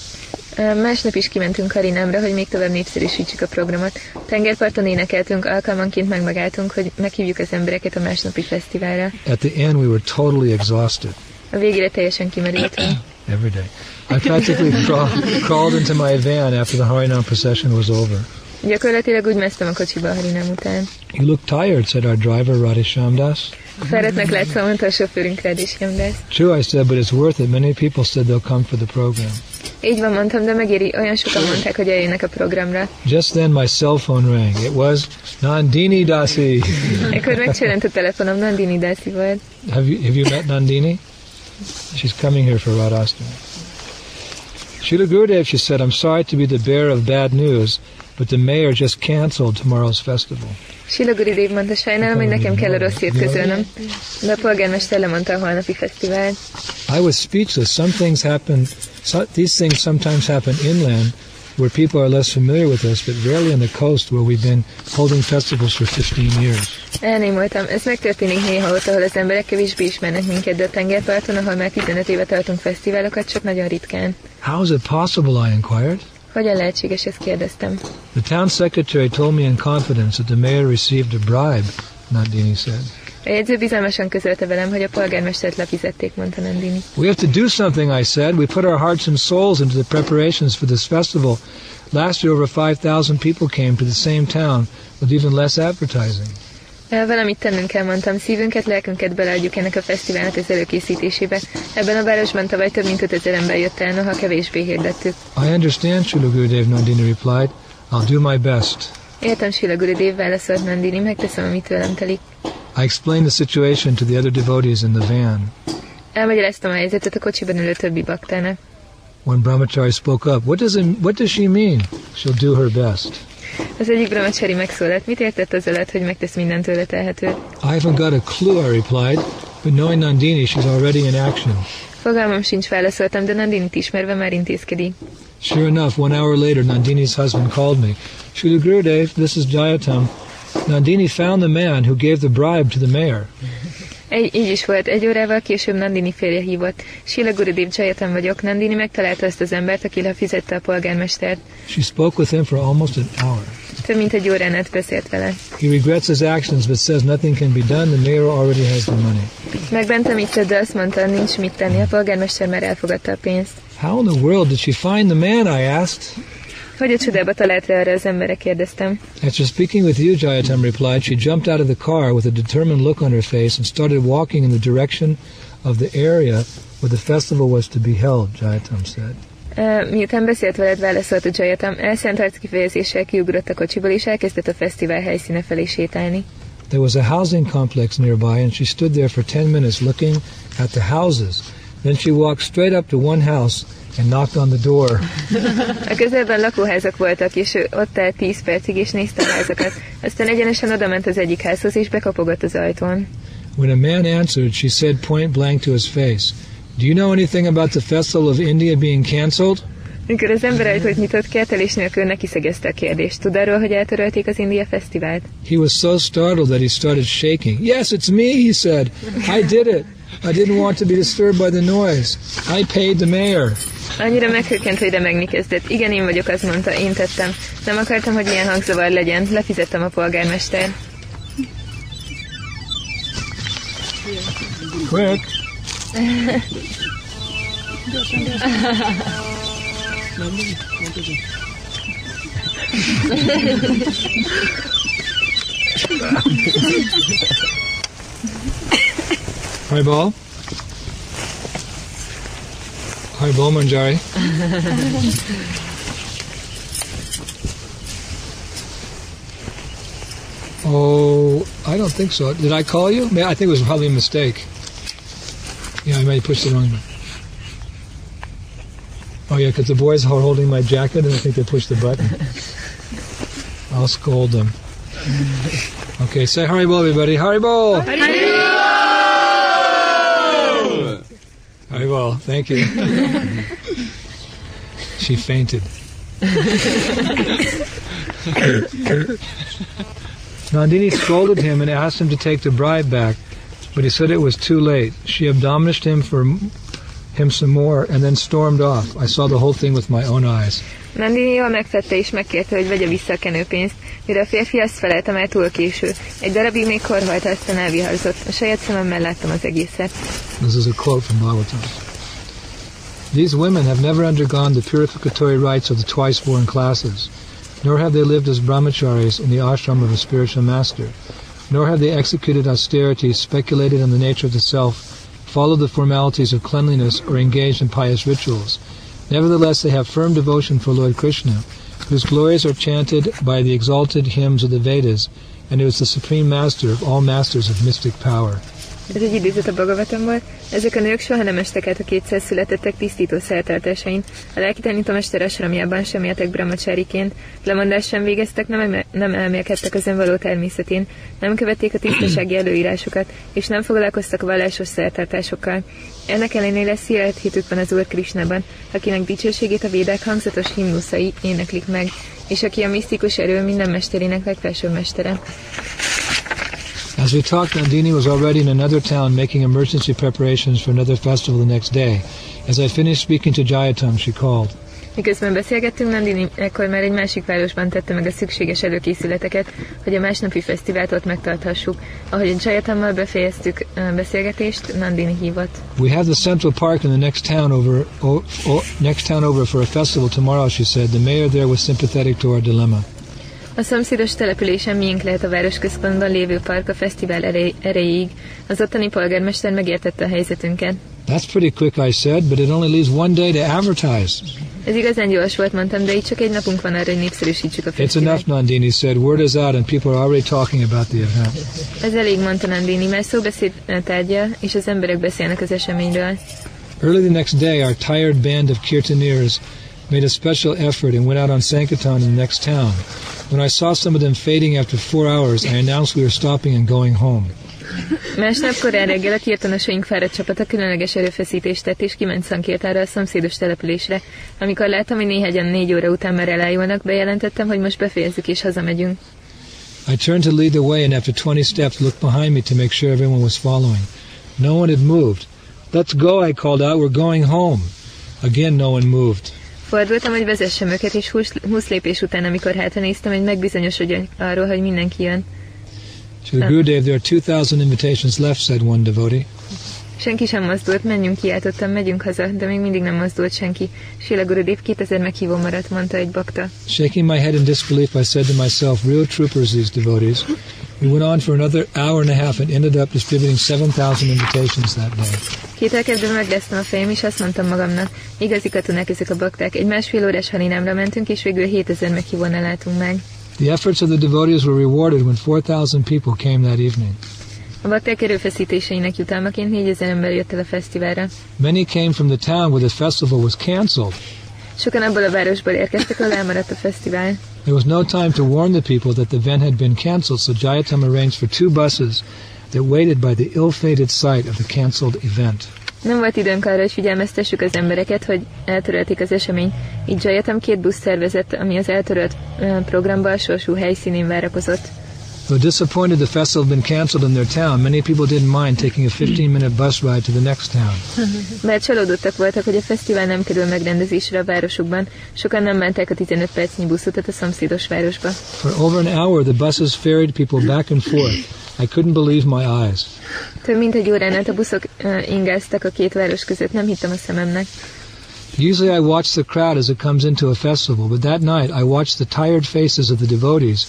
Másnap is kimentünk Harinámra, hogy még tovább népszerűsítsük a programot. Tengerparton énekeltünk, alkalmanként meg megálltunk, hogy meghívjuk az embereket a másnapi fesztiválra. At the end, we were totally exhausted A végére teljesen kimerültünk. <clears throat> every day. I practically <laughs> crawl, crawled into my van after the Harinam procession was over. Gyakorlatilag úgy másztam a kocsiba a Harinám után. You look tired, said our driver, Radhe Shamdas. Fáradtnak látszom, mondta a sofőrünk rád is Jamdász. True, I said, but it's worth it. Many people said they'll come for the program. Így van, mondtam, de megéri, olyan sokan mondták, hogy eljönnek a programra. Just then, my cell phone rang. It was Nandini Dasi. Ekkor megcsillant a telefonom, Nandini Dászi volt. have you have you met Nandini? She's coming here for Radhastami. Srila Gurudev, she said, I'm sorry to be the bearer of bad news, but the mayor just canceled tomorrow's festival. Sila Guridév mondta, sajnálom, hogy nekem kell a rossz hírt közölnöm, de a polgármester lemondta a holnapi fesztivált. I was speechless. Some things happen, so, these things sometimes happen inland where people are less familiar with us, but rarely on the coast where we've been holding festivals for 15 years. Ez megtörténik néha ott, ahol az emberek kevésbé ismernek minket, de a tengerparton, ahol már 15 éve tartunk fesztiválokat, csak nagyon ritkán. How is it possible? I inquired. Hogyan lehetséges, ezt kérdeztem. The town secretary told me in confidence that the mayor received a bribe, Nandini said. A jegyző bizalmasan közölte velem, hogy a polgármestert lefizették, mondta Nandini. We have to do something, I said. We put our hearts and souls into the preparations for this festival. Last year, over 5,000 people came to the same town with even less advertising. Ö, Valamit tennünk kell, mondtam, szívünket, lelkünket beleadjuk ennek a fesztiválnak az előkészítésébe. Ebben a városban tavaly több mint 5000 ember jött el, noha kevésbé hirdettük. I understand, Srila Gurudev Nandini replied. I'll do my best. Értem, Sila Gurudev, válaszolt Nandini, megteszem, amit tőlem telik. I explained the situation to the other devotees in the van. Elmagyaráztam a helyzetet a kocsiban ülő többi baktának. When Brahmachari spoke up, what does, it, what does she mean? She'll do her best. Az egyik brahmachari megszólalt, mit értett az alatt, hogy megtesz tőle telhetőt? I haven't got a clue, I replied, but knowing Nandini, she's already in action. Fogalmam sincs, válaszoltam, de Nandinit ismerve már intézkedik. Sure enough, one hour later, Nandini's husband called me. Srila Gurudev, this is Jayatam. Nandini found the man who gave the bribe to the mayor. Egy, így is volt, egy órával később Nandini férje hívott. Sila Gurudev Jayatam vagyok, Nandini megtalálta azt az embert, aki lefizette a polgármestert. She spoke with him for almost an hour. Több mint egy órán át beszélt vele. He regrets his actions but says nothing can be done. The mayor already has the money. Megbent, amit tett, de azt mondta, nincs mit tenni, a polgármester már elfogadta a pénzt. How in the world did she find the man? I asked. Hogy a csodába talált rá arra az emberre, kérdeztem. After speaking with you, Jayatam replied, she jumped out of the car with a determined look on her face and started walking in the direction of the area where the festival was to be held, Jayatam said. Uh, miután beszélt veled, válaszolt a Jayatam, elszánt arc kifejezéssel kiugrott a kocsiból, és elkezdett a fesztivál helyszíne felé sétálni. There was a housing complex nearby, and she stood there for 10 minutes looking at the houses. Then she walked straight up to one house and knocked on the door. <laughs> A közelben lakóházak voltak, és ő ott állt 10 percig, és nézte a házakat. Aztán egyenesen odament az egyik házhoz, és bekapogott az ajtón. When a man answered, she said point blank to his face, Do you know anything about the festival of India being cancelled? Mikor az ember ajtót nyitott, kertelés nélkül neki szegezte a kérdést. Tud arról, hogy eltörölték az India Fesztivált? He was so startled that he started shaking. Yes, it's me, he said. I did it. I didn't want to be disturbed by the noise. I paid the mayor. Annyira meghökkent, hogy remegni kezdett. Igen, én vagyok, azt mondta, én tettem. Nem akartam, hogy ilyen hangzavar legyen. Lefizettem a polgármester. Quick. <laughs> Haribol. Haribol Manjari. <laughs> oh, I don't think so. Did I call you? I think it was probably a mistake. Yeah, I might have pushed the wrong one. Oh yeah, because the boys are holding my jacket and I think they pushed the button. <laughs> I'll scold them. Okay, say Haribol, everybody. Haribol! Haribol, thank you. <laughs> she fainted. Nandini scolded him and asked him to take the bride back, but he said it was too late. She admonished him for him some more and then stormed off. I saw the whole thing with my own eyes. Nandini jól megfette és megkérte, hogy vegye vissza a kenőpénzt, mire a férfi túl késő. Egy darabig még aztán elviharzott. A saját szememmel láttam az egészet. This is a quote from Bhagavatam. These women have never undergone the purificatory rites of the twice born classes, nor have they lived as brahmacharis in the ashram of a spiritual master, nor have they executed austerities, speculated on the nature of the self, followed the formalities of cleanliness, or engaged in pious rituals. Nevertheless, they have firm devotion for Lord Krishna, whose glories are chanted by the exalted hymns of the Vedas, and who is the supreme master of all masters of mystic power. A. Ezek a nők soha nem estek át a kétszer születettek tisztító szertartásain. A lelki tanítomester asramjában sem éltek brahmacsáriként, lemondást sem végeztek, nem, eme- nem elmélkedtek az önvaló természetén, nem követték a tisztasági előírásokat, és nem foglalkoztak vallásos szertartásokkal. Ennek ellenére szilárd hitük van az Úr Krisnában, akinek dicsőségét a védák hangzatos himnuszai éneklik meg, és aki a misztikus erő minden mesterének legfelsőbb mestere. As we talked, Nandini was already in another town making emergency preparations for another festival the next day. As I finished speaking to Jayatam, she called. Miközben beszélgettünk, Nandini ekkor már egy másik városban tette meg a szükséges előkészületeket, hogy a másnapi fesztivált ott megtarthassuk. Ahogy Jayatammal befejeztük a beszélgetést, Nandini hívott. We have the Central Park in the next town over o, o, next town over for a festival tomorrow, she said. The mayor there was sympathetic to our dilemma. A szomszédos településen miénk lehet a városközpontban lévő park a fesztivál erej- erejéig. Az ottani polgármester megértette a helyzetünket. That's pretty quick, I said, but it only leaves one day to advertise. Ez igazán gyors volt, mondtam, de így csak egy napunk van arra, hogy népszerűsítsük a It's fesztivált. enough, Nandini said. Word is out, and people are already talking about the event. Ez elég, mondta Nandini, mert szóbeszéd ö, tárgya, és az emberek beszélnek az eseményről. Early the next day, our tired band of kirtaniers made a special effort and went out on Sankirtan in the next town. When I saw some of them fading after four hours, I announced we were stopping and going home. Másnap korán reggel a kirtanasaink fáradt csapata különleges erőfeszítést tett, és kiment Szankértára a szomszédos településre. Amikor láttam, hogy néhányan négy óra után már elájulnak, bejelentettem, hogy most befejezzük és hazamegyünk. I turned to lead the way, and after 20 steps, looked behind me to make sure everyone was following. No one had moved. Let's go, I called out. We're going home. Again, no one moved. Fordultam, hogy vezessem őket, és 20, 20 lépés után, amikor hátra néztem, hogy megbizonyosodjak arról, hogy mindenki jön. To the Gurudev, there are 2,000 invitations left, said one devotee. Senki sem mozdult, menjünk, kiáltottam, megyünk haza, de még mindig nem mozdult senki. Sila Gurudev 2000 meghívó maradt, mondta egy bakta. Shaking my head in disbelief, I said to myself, real troopers, these devotees. We went on for another hour and a half and ended up distributing 7,000 invitations that day. A fejem, és azt mondtam magamnak, igazi katonák ezek a bakták. Egy másfél órás harinámra mentünk, és végül 7000 meghívónál meg. The efforts of the devotees were rewarded when 4,000 people came that evening. A bakták erőfeszítéseinek jutalmaként 4000 ember jött el a fesztiválra. Many came from the town where the festival was canceled. Sokan abból a városból érkeztek, ahol elmaradt a fesztivál. There was no time to warn the people that the event had been canceled, so Jayatam arranged for two buses that waited by the ill-fated site of the canceled event. Nem volt időnk arra, hogy figyelmeztessük az embereket, hogy eltörölték az eseményt. Így Jayatam két busz szervezett, ami az eltörölt ö, programba a sorsú helyszínén várakozott. Though disappointed the festival had been canceled in their town, many people didn't mind taking a 15-minute bus ride to the next town. <laughs> Bár csalódottak voltak, hogy a fesztivál nem kerül megrendezésre a városukban, sokan nem mentek a 15 percnyi buszutat a szomszédos városba. For over an hour, the buses ferried people back and forth. I couldn't believe my eyes. Több mint egy órán át a buszok uh, ingáztak a két város között, nem hittem a szememnek. Usually I watch the crowd as it comes into a festival, but that night I watched the tired faces of the devotees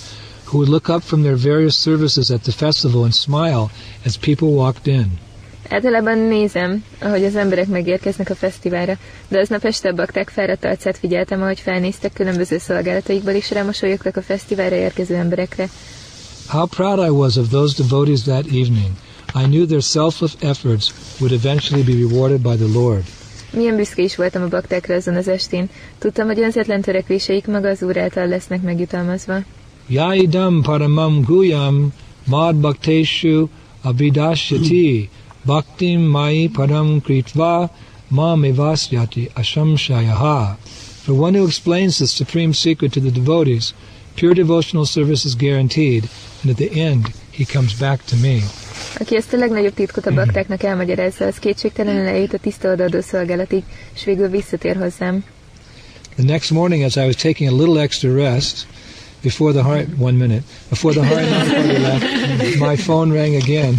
who would look up from their various services at the festival and smile as people walked in. Általában nézem, ahogy az emberek megérkeznek a fesztiválra, de aznap este a bakták fáradt arcát figyeltem, ahogy felnéztek különböző szolgálataikból, és rámosolyogtak a fesztiválra érkező emberekre. How proud I was of those devotees that evening. I knew their selfless efforts would eventually be rewarded by the Lord. Milyen büszke is voltam a baktákra azon az estén. Tudtam, hogy önzetlen törekvéseik maga az Úr által lesznek megjutalmazva. Yaidam paramam guyam mad bhakteshu abhidasyati bhaktim mai param kritva mam evasyati ashamshayaha. For one who explains the supreme secret to the devotees, pure devotional service is guaranteed, and at the end he comes back to me. Aki ezt a legnagyobb titkot a baktáknak elmagyarázza, az kétségtelenül eljut a tiszta odaadó szolgálatig, és végül visszatér hozzám. The next morning, as I was taking a little extra rest, before the heart, one minute before the heart left, my phone rang again.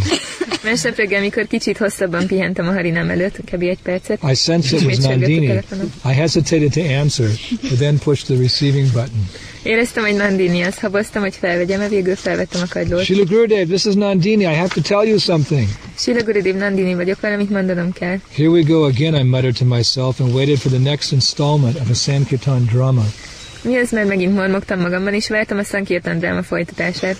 Másnap reggel, kicsit hosszabban pihentem a harinám előtt, kb. egy percet, I sensed it was Ismét csörgött a Nandini. I hesitated to answer, but then pushed the receiving button. Éreztem, hogy Nandini, azt haboztam, hogy felvegyem, végül felvettem a kagylót. Srila Gurudev, this is Nandini. I have to tell you something. Sila Gurudev Nandini vagyok, valamit mondanom kell. Here we go again, I muttered to myself and waited for the next installment of a Sankirtan drama. Mi az, mert megint mormogtam magamban, és vártam a Sankirtan dráma folytatását.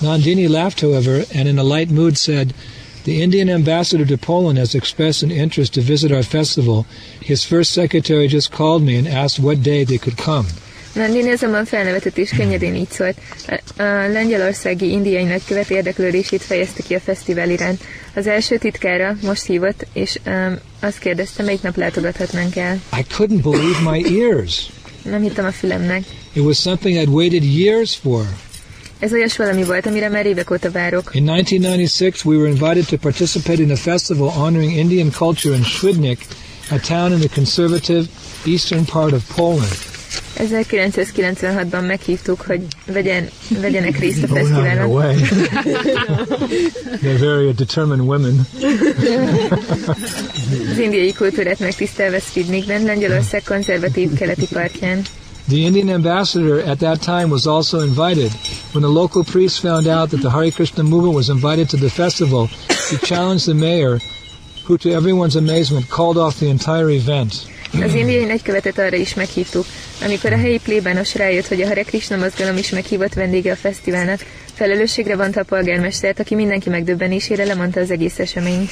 Nandini laughed, however, and in a light mood said, The Indian ambassador to Poland has expressed an interest to visit our festival. His first secretary just called me and asked what day they could come. Nandini azonban felnevetett és könnyedén így szólt. A, a lengyelországi indiai nagykövet érdeklődését fejezte ki a fesztivál iránt. Az első titkára most hívott, és um, azt kérdezte, melyik nap látogathatnánk el. I couldn't believe my ears. Nem hittem a fülemnek. It was something I'd waited years for. Ez olyas valami volt, amire már évek óta várok. In 1996, we were invited to participate in a festival honoring Indian culture in Świdnik, a town in the conservative eastern part of Poland. 1996-ban meghívtuk, hogy vegyen, vegyenek részt a But we're not in a fesztiválon. <laughs> They're very determined women. Az indiai kultúrát megtisztelve Svidnikben, Lengyelország konzervatív keleti partján. The Indian ambassador at that time was also invited. When the local priest found out that the Hare Krishna movement was invited to the festival, he challenged the mayor, who, to everyone's amazement, called off the entire event. Az indiai nagykövetet arra is meghívtuk. Amikor a helyi plébános rájött, hogy a Hare Krishna mozgalom is meghívott vendége a fesztiválnak, felelősségre vonta a polgármestert, aki mindenki megdöbbenésére lemondta az egész eseményt.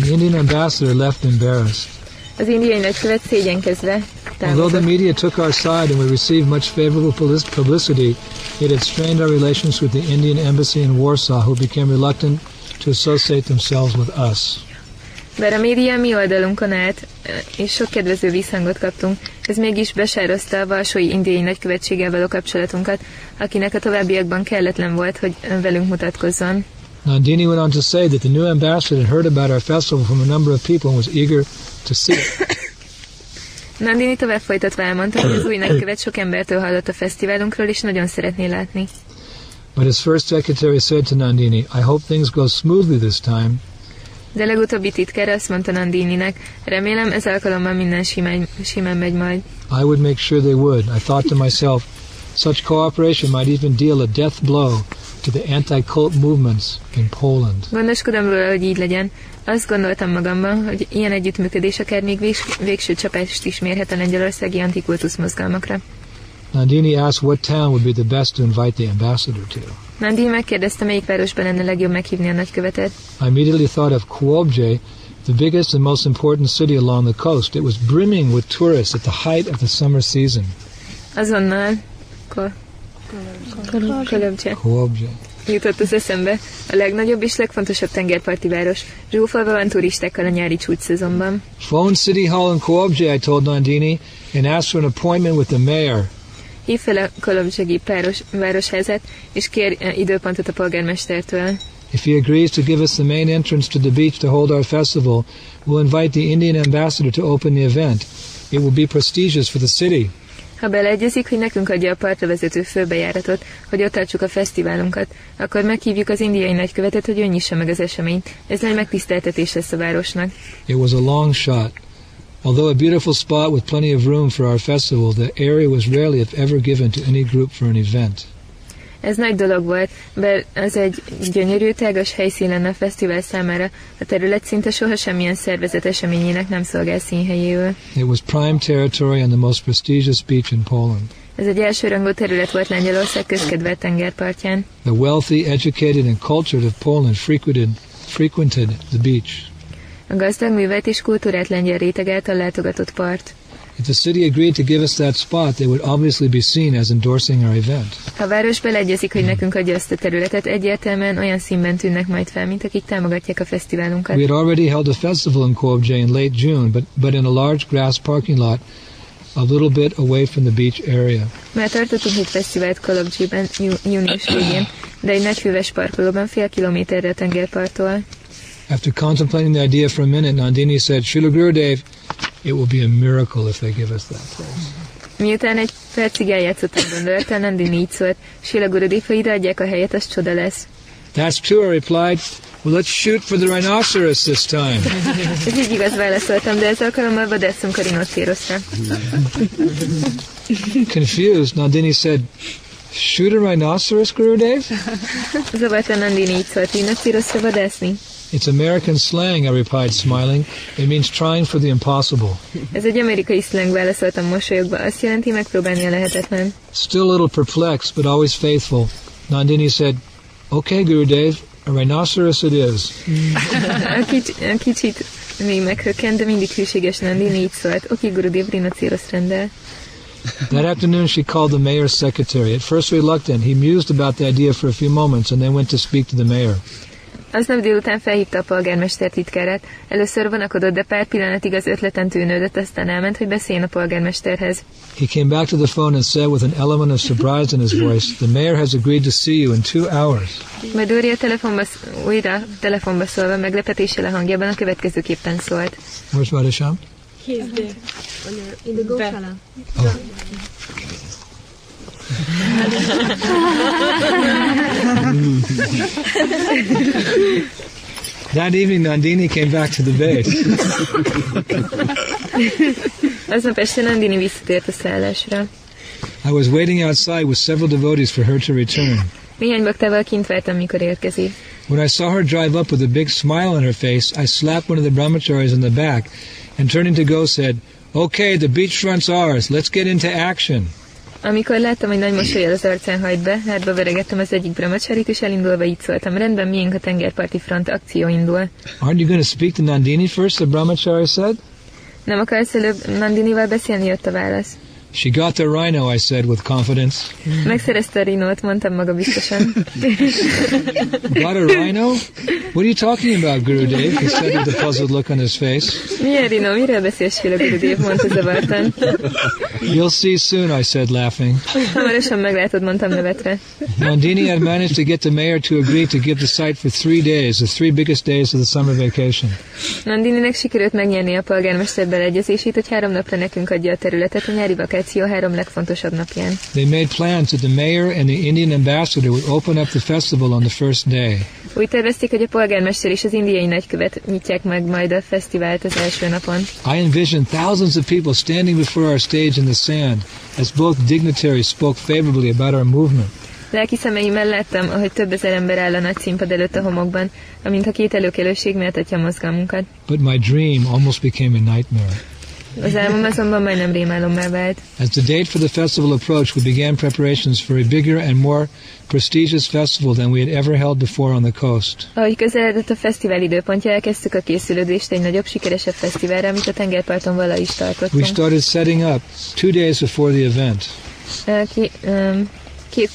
The Indian ambassador left embarrassed. Az indiai nagykövet szégyenkezve Although the media took our side and we received much favorable public- publicity, it had strained our relations with the Indian embassy in Warsaw, who became reluctant to associate themselves with us. Bár a média mi oldalunkon állt, és sok kedvező visszhangot kaptunk, ez mégis besározta a Varsói indiai nagykövetséggel való kapcsolatunkat, akinek a továbbiakban kelletlen volt, hogy velünk mutatkozzon. Nandini went on to say that the new ambassador had heard about our festival from a number of people and was eager to see it. <coughs> Nandini tovább folytatva elmondta, hogy az új nagykövet sok embertől hallott a fesztiválunkról, és nagyon szeretné látni. But his first secretary said to Nandini, I hope things go smoothly this time. De legutóbbi titkár azt mondta Nandininek, remélem ez alkalommal minden simán, simán megy majd. I would make sure they would. I thought to myself, such cooperation might even deal a death blow to the anti-cult movements in Poland. Gondoskodom róla, hogy így legyen. Azt gondoltam magamban, hogy ilyen együttműködés akár még végs, végső csapást is mérhet a lengyelországi antikultusz mozgalmakra. Nandini asked what town would be the best to invite the ambassador to. Nandini megkérdezte, melyik városban lenne legjobb meghívni a nagykövetet. I immediately thought of Kuobje, the biggest and most important city along the coast. It was brimming with tourists at the height of the summer season. Azonnal Ko- Kolobdzse Kuobje. jutott az eszembe. A legnagyobb és legfontosabb tengerparti város. Zsúfolva van turistákkal a nyári csúcs szezonban. Phone City Hall in Kuobje, I told Nandini, and asked for an appointment with the mayor. Hív fel a Kolobdzsegi páros, városházát, és kér eh, időpontot a polgármestertől. If he agrees to give us the main entrance to the beach to hold our festival, we'll invite the Indian ambassador to open the event. It will be prestigious for the city. Ha beleegyezik, hogy nekünk adja a partra vezető főbejáratot, hogy ott tartsuk a fesztiválunkat, akkor meghívjuk az indiai nagykövetet, hogy ő nyissa meg az eseményt. Ez nagy megtiszteltetés lesz a városnak. It was a long shot. Although a beautiful spot with plenty of room for our festival, the area was rarely, if ever, given to any group for an event. Ez nagy dolog volt, mert ez egy gyönyörű, tágas helyszín lenne a fesztivál számára. A terület szinte soha semmilyen szervezet eseményének nem szolgál színhelyéül. It was prime territory on the most prestigious beach in Poland. Ez egy elsőrangú terület volt Lengyelország közkedvelt tengerpartján. The wealthy, educated, and cultured of Poland frequented, frequented the beach. A gazdag, művelt és kultúrát lengyel réteg által látogatott part. If the city agreed to give us that spot, they would obviously be seen as endorsing our event. Ha a város beleegyezik, hogy nekünk adja azt a területet, egyértelműen olyan színben tűnnek majd fel, mint akik támogatják a fesztiválunkat. We had already held a festival in Kuobje in late June, but, but in a large grass parking lot a little bit away from the beach area. Már tartottunk egy fesztivált Kolobdzsiben jú- június végén, de egy nagy füves parkolóban fél kilométerre a tengerparttól. After contemplating the idea for a minute, Nandini said, Srila Gurudev, it will be a miracle if they give us that place. Miután egy percig eljátszottam gondolattal, Nandini így szólt, Sila Gurudev, ha ide adják a helyet, az csoda lesz. That's true, I replied. Well, let's shoot for the rhinoceros this time. <laughs> Ez így igaz válaszoltam, de ez alkalommal vadászunk a rinocéroszra. <laughs> Confused, Nandini said, Shoot a rhinoceros, Gurudev? Zavartan Nandini így szólt, rinocéroszra vadászni. It's American slang, I replied, smiling. It means trying for the impossible. Ez egy amerikai slang, válaszoltam mosolyogva, azt jelenti megpróbálni a lehetetlen. Still a little perplexed, but always faithful, Nandini said, Okay, Gurudev, a rhinoceros it is. A, kics, a kicsit még meghökkent, de mindig hűséges Nandini így szólt, oké, Gurudev, rinocérosz rendel. That afternoon, she called the mayor's secretary. At first reluctant, he mused about the idea for a few moments and then went to speak to the mayor. Aznap délután felhívta a polgármester titkárát. Először vonakodott, de pár pillanatig az ötleten tűnődött, aztán elment, hogy beszéljen a polgármesterhez. He came back to the phone and said with an element of surprise in his voice, The mayor has agreed to see you in two hours. Majd újra telefonba, újra telefonba szólva meglepetéssel a hangjában a következőképpen szólt. Where's Radhasham? He's there. In the Goshala. <laughs> That evening, Nandini came back to the base. <laughs> Aznap este Nandini visszatért a szállásra. I was waiting outside with several devotees for her to return. Néhány baktával kint vártam, mikor érkezik. When I saw her drive up with a big smile on her face, I slapped one of the brahmacharis in the back and turning to go said, Okay, the beachfront's ours. Let's get into action. Amikor láttam, hogy nagy mosolyal az arcán hajt be, hátba veregettem az egyik brahmacharit, és elindulva így szóltam, rendben, miénk a tengerparti front, akció indul. Aren't you going to speak to Nandini first? The brahmachari said. Nem akarsz előbb Nandinival beszélni, jött a válasz. She got the rhino, I said with confidence. Megszerezte a rinót, mondtam maga biztosan. <laughs> Got a rhino? What are you talking about, Gurudev? He said with a puzzled look on his face. Milyen rinó, miről beszélsz, Fila Gurudev, mondta zavartan. You'll see soon, I said, laughing. Hamarosan meglátod, mondtam nevetve. Nandini had managed to get the mayor to agree to give the site for three days, the three biggest days of the summer vacation. Nandininek sikerült megnyerni a polgármester beleegyezését, hogy három napra nekünk adja a területet a nyári vakáció legfontosabb napján. They made plans that the mayor and the Indian ambassador would open up the festival on the first day. Úgy tervezték, hogy a polgármester és az indiai nagykövet nyitják meg majd a fesztivált az első napon. I envisioned thousands of people standing before our stage in the sand as both dignitaries spoke favorably about our movement. Lelki szemeimmel láttam, ahogy több ezer ember áll a nagy színpad előtt a homokban, amint a két előkelőség méltatja mozgalmunkat. But my dream almost became a nightmare. Az álmom majdnem rémálommá vált. As the date for the festival approached, we began preparations for a bigger and more prestigious festival than we had ever held before on the coast. Ahogy közeledett a fesztivál időpontja, elkezdtük a készülődést egy nagyobb, sikeresebb fesztiválra, amit a tengerparton vala is We started setting up two days before the event. Ö, Ki, öm, két,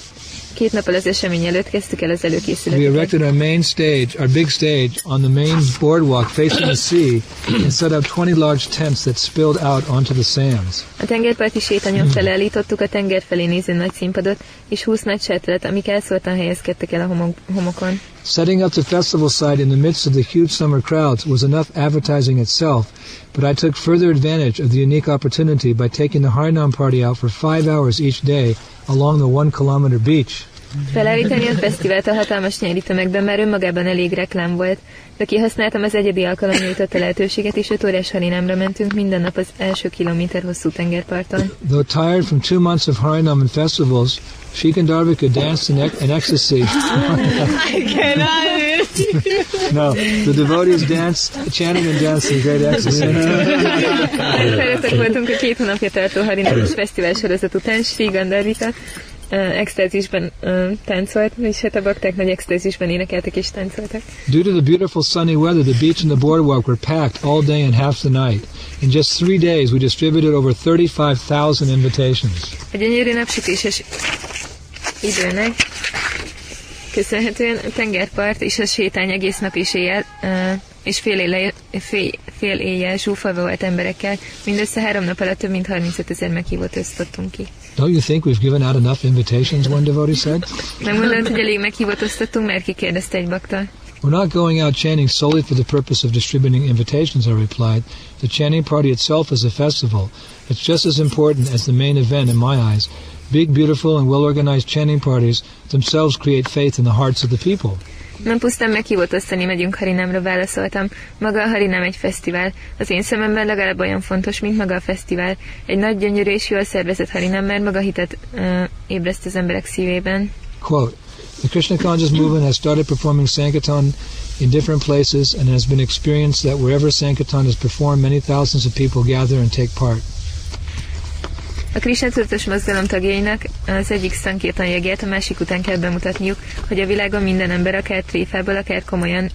két nappal az esemény előtt kezdtük el az We előkészületeket. erected our main stage, our big stage, on the main boardwalk facing the sea and set up 20 large tents that spilled out onto the sands. A tengerparti sétanyom felállítottuk a tenger felé néző nagy színpadot, és 20 nagy sátrat, amik elszóltan helyezkedtek el a homok, homokon. Setting up the festival site in the midst of the huge summer crowds was enough advertising itself, but I took further advantage of the unique opportunity by taking the Harinam party out for five hours each day along the one kilometer beach. Felállítani a fesztivált a hatalmas nyári tömegben már önmagában elég reklám volt, de kihasználtam az egyedi alkalom nyújtotta lehetőséget, és 5 órás harinámra mentünk minden nap az első kilométer hosszú tengerparton. Though tired from two months of Harinam and festivals, Sheik and Darvika danced in, ec- in ecstasy. I <laughs> cannot. no, the devotees danced, chanting and dancing in great ecstasy. Feljöttek voltunk a két hónapja tartó harinámos fesztivál sorozat után, Sri Gandharvika extázisban uh, táncolt, és hát a bakták nagy extázisban énekeltek és táncoltak. Due to the beautiful sunny weather, the beach and the boardwalk were packed all day and half the night. In just three days, we distributed over 35,000 invitations. A gyönyörű napsütéses időnek köszönhetően a tengerpart és a sétány egész nap és éjjel, uh, és fél, éle, fél, fél éjjel zsúfolva volt emberekkel. Mindössze három nap alatt több mint 35 ezer meghívót osztottunk ki. Don't you think we've given out enough invitations? One devotee said. Nem gondolod, hogy elég meghívót osztottunk, mert kikérdezte egy bakta. We're not going out chanting solely for the purpose of distributing invitations, I replied. The chanting party itself is a festival. It's just as important as the main event in my eyes. Big, beautiful, and well-organized chanting parties themselves create faith in the hearts of the people. Nem pusztán meghívott osztani megyünk Harinámra, válaszoltam. Maga a Harinám egy fesztivál. Az én szememben legalább olyan fontos, mint maga a fesztivál. Egy nagy, gyönyörű és jól szervezett Harinám, mert maga hitet uh, ébreszt az emberek szívében. Quote, the Krishna conscious movement has started performing Sankirtan in different places and has been experienced that wherever Sankirtan is performed, many thousands of people gather and take part. A Krishna tudatos mozgalom tagjainak az egyik szankirtan jegjét a másik után kell bemutatniuk, hogy a világon minden ember akár tréfából, akár komolyan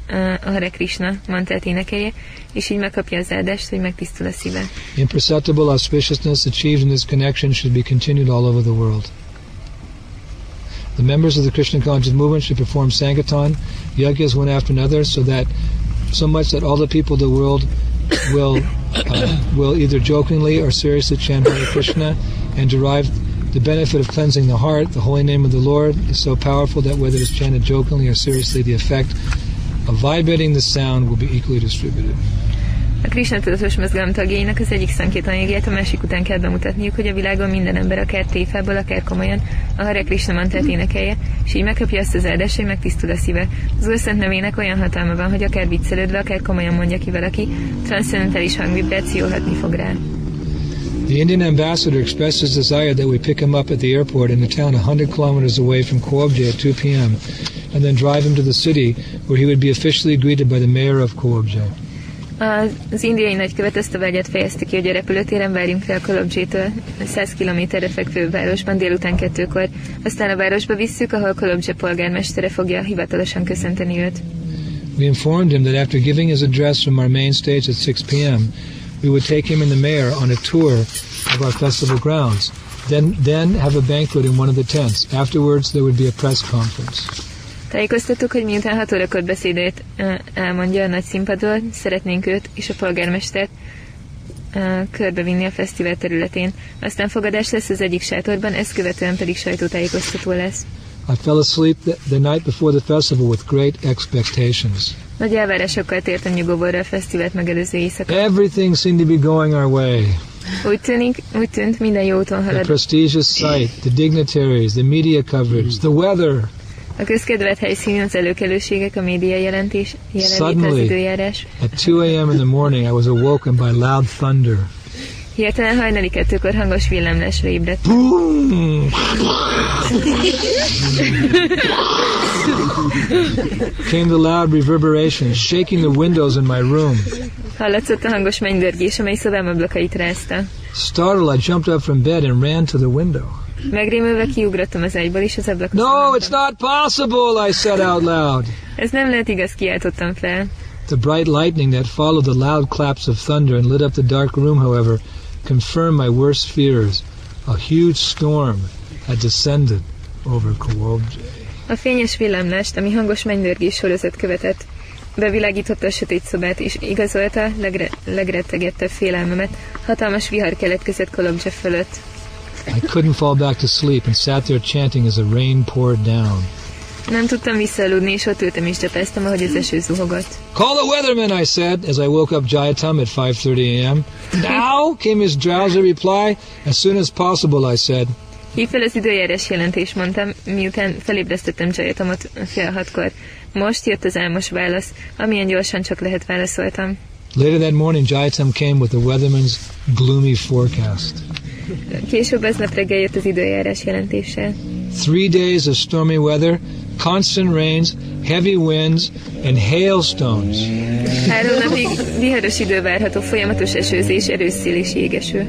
a Hare Krishna mantát énekelje, és így megkapja az áldást, hogy megtisztul a szíve. Imperceptible auspiciousness achieved in this connection should be continued all over the world. The members of the Krishna conscious movement should perform Sankirtan, yajnas one after another, so that so much that all the people of the world will uh, will either jokingly or seriously chant Hare Krishna and derive the benefit of cleansing the heart. The holy name of the Lord is so powerful that whether it's chanted jokingly or seriously, the effect of vibrating the sound will be equally distributed. A Krishna tudatos mozgalom tagjainak az egyik szankirtan jegjét a másik után kell bemutatniuk, hogy a világon minden ember akár tréfából, akár komolyan a Hare Krishna mantát énekelje, és így megkapja azt az áldást, hogy megtisztul a szíve. Az Úr Szent nevének olyan hatalma van, hogy akár viccelődve, akár komolyan mondja ki valaki, transzcendentális hangvibráció hatni fog rá. The Indian ambassador expressed his desire that we pick him up at the airport in a town 100 kilometers away from Koobje at 2 p.m. and then drive him to the city, where he would be officially greeted by the mayor of Koobje. Az, indiai nagykövet ezt a fejezte ki, hogy a repülőtéren várjunk fel Kolobzsétől, 100 kilométerre fekvő városban délután kettőkor. Aztán a városba visszük, ahol polgármestere fogja hivatalosan köszönteni őt. We informed him that after giving his address from our main stage at 6 p.m., we would take him and the mayor on a tour of our festival grounds, then, then have a banquet in one of the tents. Afterwards, there would be a press conference. Tájékoztattuk, hogy miután hat órakor beszédét elmondja a nagy színpadról, szeretnénk őt és a polgármestert körbevinni a fesztivál területén. Aztán fogadás lesz az egyik sátorban, ezt követően pedig sajtótájékoztató lesz. I fell asleep the, the night before the festival with great expectations. Nagy elvárásokkal tértem nyugovóra a fesztivált megelőző éjszaka. Everything seemed to be going our way. Úgy tűnik, úgy tűnt, minden jó úton The halad. prestigious site, the dignitaries, the media coverage, the weather. A közkedvelt helyszín, az előkelőségek, a média jelentés, Suddenly. időjárás. At 2 a.m. in the morning, I was awoken by loud thunder. Hirtelen hajnali kettőkor hangos villámlásra ébredt. Came the loud reverberation, shaking the windows in my room. Hallatszott a hangos mennydörgés, amely szobám ablakait rázta. Startled, I jumped up from bed and ran to the window. Megrémülve kiugrottam az ágyból, és az ablakot No, it's not possible, I said out loud. Ez nem lehet igaz, kiáltottam fel. The bright lightning that followed the loud claps of thunder and lit up the dark room, however, confirmed my worst fears. A huge storm had descended over Kowobje. A fényes villámlást, ami hangos mennydörgés sorozat követett, bevilágította a sötét szobát, és igazolta legre- legrettegettebb félelmemet. Hatalmas vihar keletkezett Kolobzse fölött. I couldn't fall back to sleep and sat there chanting as the rain poured down. Nem tudtam visszaaludni, és ott ültem és csapáztam, ahogy az eső zuhogott. Call the weatherman, I said, as I woke up Jayatam at 5.30 a.m. Now, came his drowsy reply. As soon as possible, I said. Hív fel az időjárás jelentés, mondtam, miután felébresztettem Jayatamot fél hatkor. Most jött az álmos válasz, amilyen gyorsan csak lehet válaszoltam. Later that morning, Jayatam came with the weatherman's gloomy forecast. Később aznap reggel jött az időjárás jelentéssel. Three days of stormy weather, constant rains, heavy winds, and hailstones. Három napig viharos idő várható, folyamatos esőzés, erős szél és jégeső.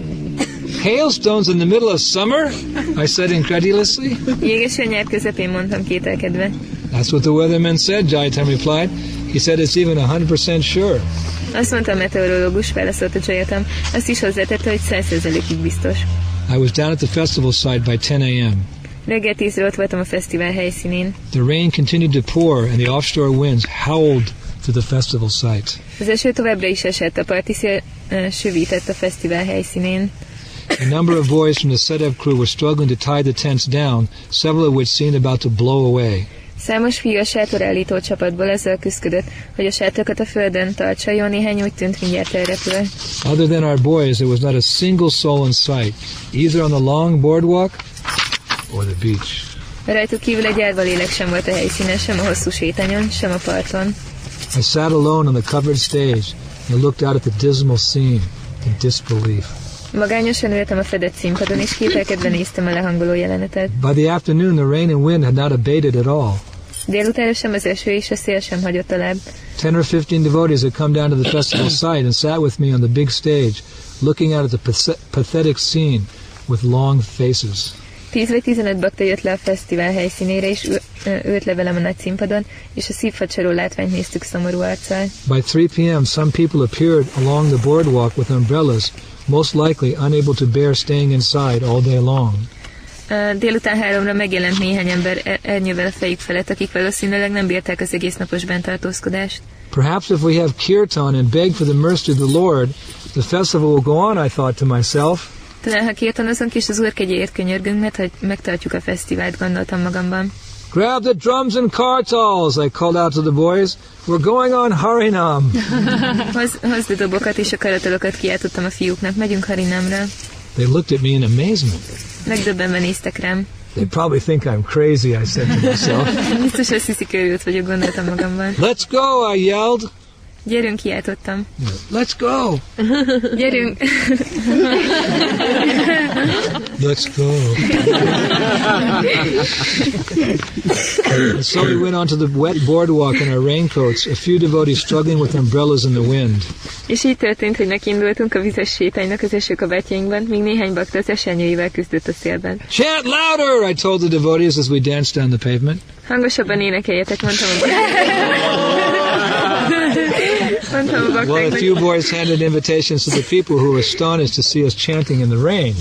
Hailstones in the middle of summer? I said incredulously. Jégeső nyár közepén mondtam kételkedve. That's what the weatherman said, Jayatam replied. He said it's even 100% sure. Azt mondta a meteorológus, válaszolta Jayatam. Azt is hozzátette, hogy 100%-ig biztos. I was down at the festival site by 10 a.m. Reggel tízre ott voltam a fesztivál helyszínén. The rain continued to pour and the offshore winds howled to the festival site. Az eső továbbra is esett, a parti szél uh, süvített a fesztivál helyszínén. A number of boys from the setup crew were struggling to tie the tents down, several of which seemed about to blow away. Számos fiú a sátorállító csapatból ezzel küzdött, hogy a sátokat a földön tartsa, jó néhány úgy tűnt mindjárt elrepül. Other than our boys, there was not a single soul in sight, either on the long boardwalk or the beach. Rajtuk kívül egy árva lélek sem volt a helyszínen, sem a hosszú sétányon, sem a parton. I sat alone on the covered stage and looked out at the dismal scene in disbelief. Magányosan ültem a fedett színpadon, és kételkedve néztem a lehangoló jelenetet. By the afternoon, the rain and wind had not abated at all. Délután sem az eső és a szél sem hagyott alább. Ten or fifteen devotees had come down to the festival site and sat with me on the big stage, looking out at the pathetic scene with long faces. 10 vagy 15 bakta jött le a fesztivál helyszínére, és ült le velem a nagy színpadon, és a szívfacsaró látványt néztük szomorú arccal. By 3 p.m., some people appeared along the boardwalk with umbrellas, most likely unable to bear staying inside all day long. Délután háromra megjelent néhány ember er- ernyővel a fejük felett, akik valószínűleg nem bírták az egész napos bentartózkodást. Perhaps if we have kirtan and beg for the mercy of the Lord, the festival will go on, I thought to myself. Talán ha kirtanozunk és az úr kegyéért könyörgünk, mert hogy megtartjuk a fesztivált, gondoltam magamban. Grab the drums and kartals, I called out to the boys. We're going on Harinam. <laughs> Hoz, hozd a dobokat és a karatalokat kiáltottam a fiúknak, megyünk Harinamra. They looked at me in amazement. Megdöbbenve néztek rám. They probably think I'm crazy, I said to myself. <laughs> Biztos azt hiszik, őrült vagyok, gondoltam magamban. Let's go, I yelled. Gyerünk, kiáltottam. Let's go! Gyerünk! Let's go. so we went onto the wet boardwalk in our raincoats, a few devotees struggling with umbrellas in the wind. És így történt, hogy nekiindultunk a vizes sétánynak az esőkabátjainkban, míg néhány bakta az esernyőivel küzdött a szélben. Chant louder, I told the devotees as we danced down the pavement. Hangosabban énekeljetek, Mondtam a Well, a few boys handed invitations to the people who were astonished to see us chanting in the rain.